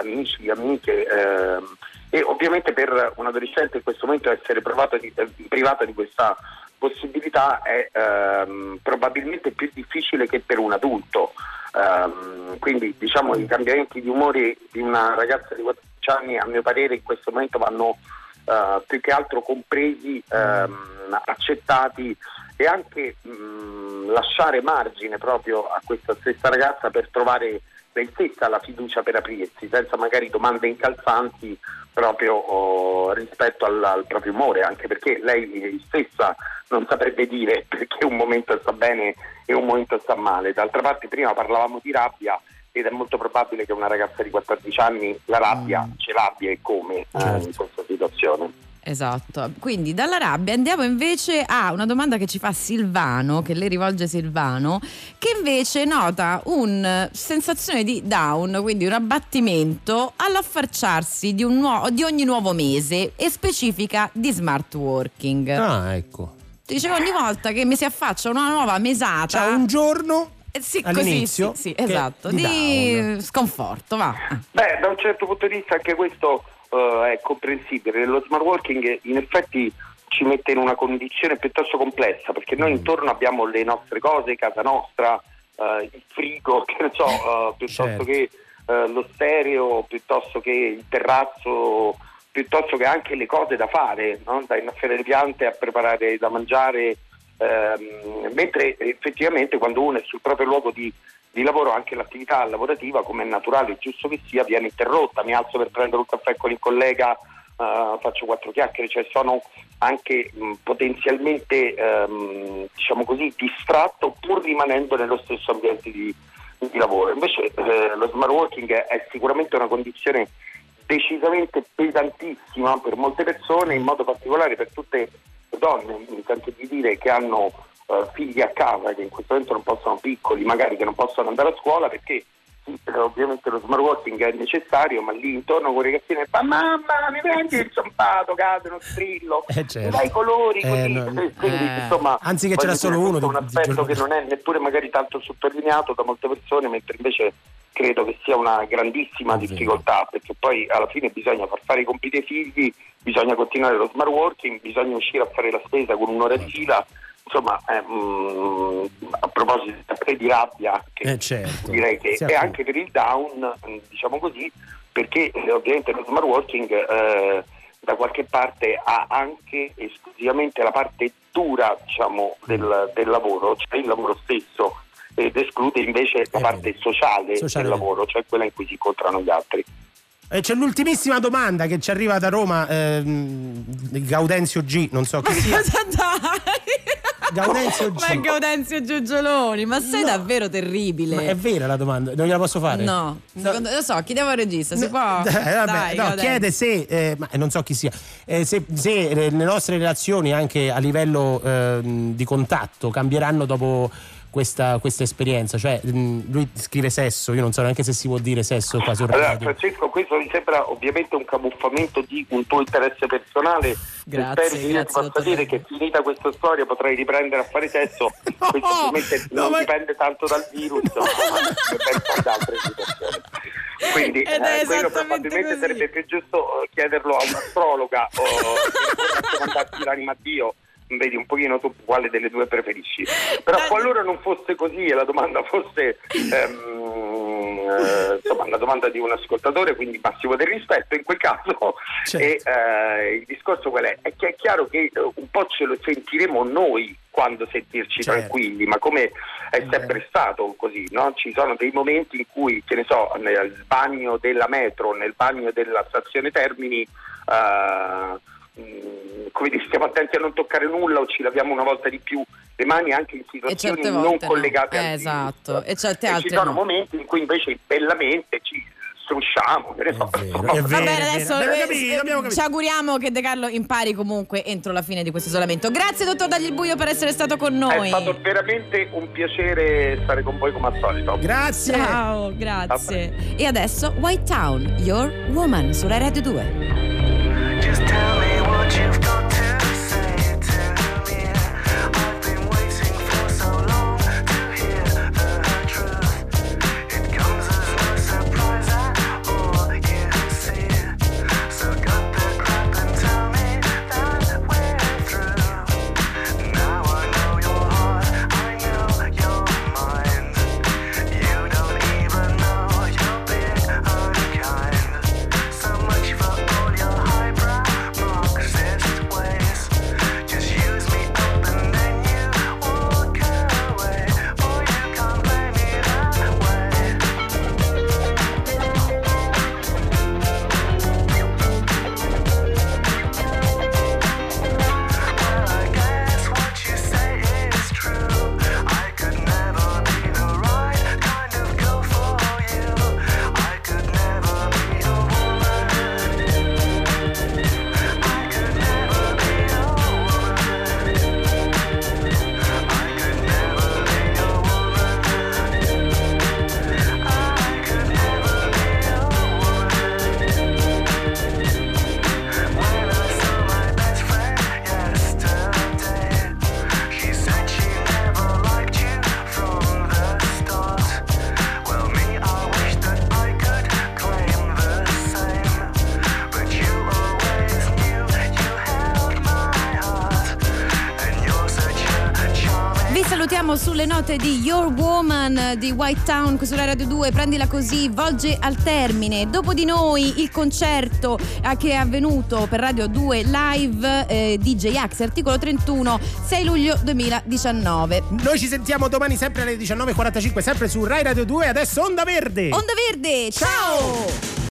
amici, amiche ehm, e ovviamente per un adolescente in questo momento essere di- eh, privata di questa possibilità è ehm, probabilmente più difficile che per un adulto. Ehm, quindi diciamo i cambiamenti di umore di una ragazza di 14 anni a mio parere in questo momento vanno eh, più che altro compresi, ehm, accettati e anche mh, lasciare margine proprio a questa stessa ragazza per trovare lei stessa la fiducia per aprirsi, senza magari domande incalzanti proprio oh, rispetto al, al proprio umore, anche perché lei stessa non saprebbe dire [LAUGHS] perché un momento sta bene e un momento sta male. D'altra parte prima parlavamo di rabbia ed è molto probabile che una ragazza di 14 anni la rabbia ce l'abbia e come eh, in questa situazione. Esatto, quindi dalla rabbia andiamo invece a una domanda che ci fa Silvano, che le rivolge Silvano, che invece nota una sensazione di down, quindi un abbattimento all'affarciarsi di, un nuovo- di ogni nuovo mese e specifica di smart working. Ah, ecco. Dicevo ogni volta che mi si affaccia una nuova mesata. C'è un giorno Eh sì, così, all'inizio sì, sì, che- esatto, di di, sconforto, va. Beh, da un certo punto di vista anche questo eh, è comprensibile. Lo smart working in effetti ci mette in una condizione piuttosto complessa perché noi intorno abbiamo le nostre cose, casa nostra, eh, il frigo, [LAUGHS] che ne so, eh, piuttosto Certo. che lo stereo, piuttosto che il terrazzo, piuttosto che anche le cose da fare, no? da innaffiare le piante a preparare da mangiare. Ehm, mentre effettivamente quando uno è sul proprio luogo di, di lavoro anche l'attività lavorativa come è naturale e giusto che sia viene interrotta, mi alzo per prendere un caffè con il collega, eh, faccio quattro chiacchiere, cioè sono anche mh, potenzialmente ehm, diciamo così distratto pur rimanendo nello stesso ambiente di, di lavoro. Invece eh, lo smart working è sicuramente una condizione decisamente pesantissima per molte persone, in modo particolare per tutte donne, mi sento di dire che hanno eh, figli a casa che in questo momento non possono piccoli, magari che non possono andare a scuola perché ovviamente lo smart working è necessario, ma lì intorno con i ragazzini fa mamma mi prendi il zampato, cade uno strillo, Eh, certo. dai colori, Eh, così, no, Eh, quindi eh, insomma anzi che ce n'è voglio solo uno un aspetto che non è neppure magari tanto sottolineato da molte persone, mentre invece credo che sia una grandissima difficoltà, perché poi alla fine bisogna far fare i compiti ai figli, bisogna continuare lo smart working, bisogna uscire a fare la spesa con un'ora di fila. Insomma, eh, mm, a proposito di rabbia, che Eh, certo. direi che è anche per il down, mm, diciamo così, perché eh, ovviamente lo smart working eh, da qualche parte ha anche esclusivamente la parte dura diciamo, del, del lavoro, cioè il lavoro stesso, ed esclude invece la parte sociale, Sociale. del lavoro, cioè quella in cui si incontrano gli altri. Eh, c'è l'ultimissima domanda che ci arriva da Roma, ehm, Gaudenzio G, non so chi sia. Gaudenzio G. Ma Gaudenzio Giugioloni, ma sei davvero terribile. Ma è vera la domanda, non gliela posso fare? No, secondo- lo so, chiediamo al regista, si può? [LAUGHS] Eh, vabbè, Dai, no, chiede se, eh, ma non so chi sia, eh, se, se, eh, le nostre relazioni anche a livello ehm, di contatto cambieranno dopo questa, questa esperienza. Cioè, mh, lui scrive sesso, io non so neanche se si può dire sesso qua sul Allora, radio. Francesco, questo mi sembra ovviamente un camuffamento di un tuo interesse personale. Grazie, Spero che io ti grazie, possa dire che finita questa storia potrai riprendere a fare sesso. [LAUGHS] questo ovviamente non dipende tanto dal virus, [LAUGHS] ma dipende da altre situazioni. Quindi Ed eh, quello probabilmente così. sarebbe più giusto eh, chiederlo a un'astrologa o [LAUGHS] a Dio. Vedi un pochino tu quale delle due preferisci. Però qualora non fosse così e la domanda fosse ehm, eh, insomma una domanda di un ascoltatore, quindi massimo del rispetto, in quel caso e, eh, il discorso qual è? È che è chiaro che eh, un po' ce lo sentiremo noi quando sentirci Certo. tranquilli, ma come è sempre stato così, no? Ci sono dei momenti in cui, che ne so, nel bagno della metro, nel bagno della stazione Termini, eh, come dire, stiamo attenti a non toccare nulla o ci laviamo una volta di più le mani anche in situazioni non no. collegate Eh, esatto, e certe E ci altre sono no. momenti in cui invece bellamente ci strusciamo, che ne so. È [LAUGHS] Va bene, adesso eh, capito, capito. ci auguriamo che De Carlo impari comunque entro la fine di questo isolamento. Grazie, dottor Dagli il Buio, per essere stato con noi. È stato veramente un piacere stare con voi come al solito. Grazie. Ciao, grazie. E adesso White Town, Your Woman, sulla Radio 2. Just tell me what you've got note di Your Woman di White Town qui sulla Radio 2, prendila così, volge al termine. Dopo di noi il concerto eh, che è avvenuto per Radio 2 live eh, DJ Axe, articolo 31, 6 luglio 2019. Noi ci sentiamo domani sempre alle 19.45, sempre su Rai Radio 2. Adesso Onda Verde. Onda Verde, ciao!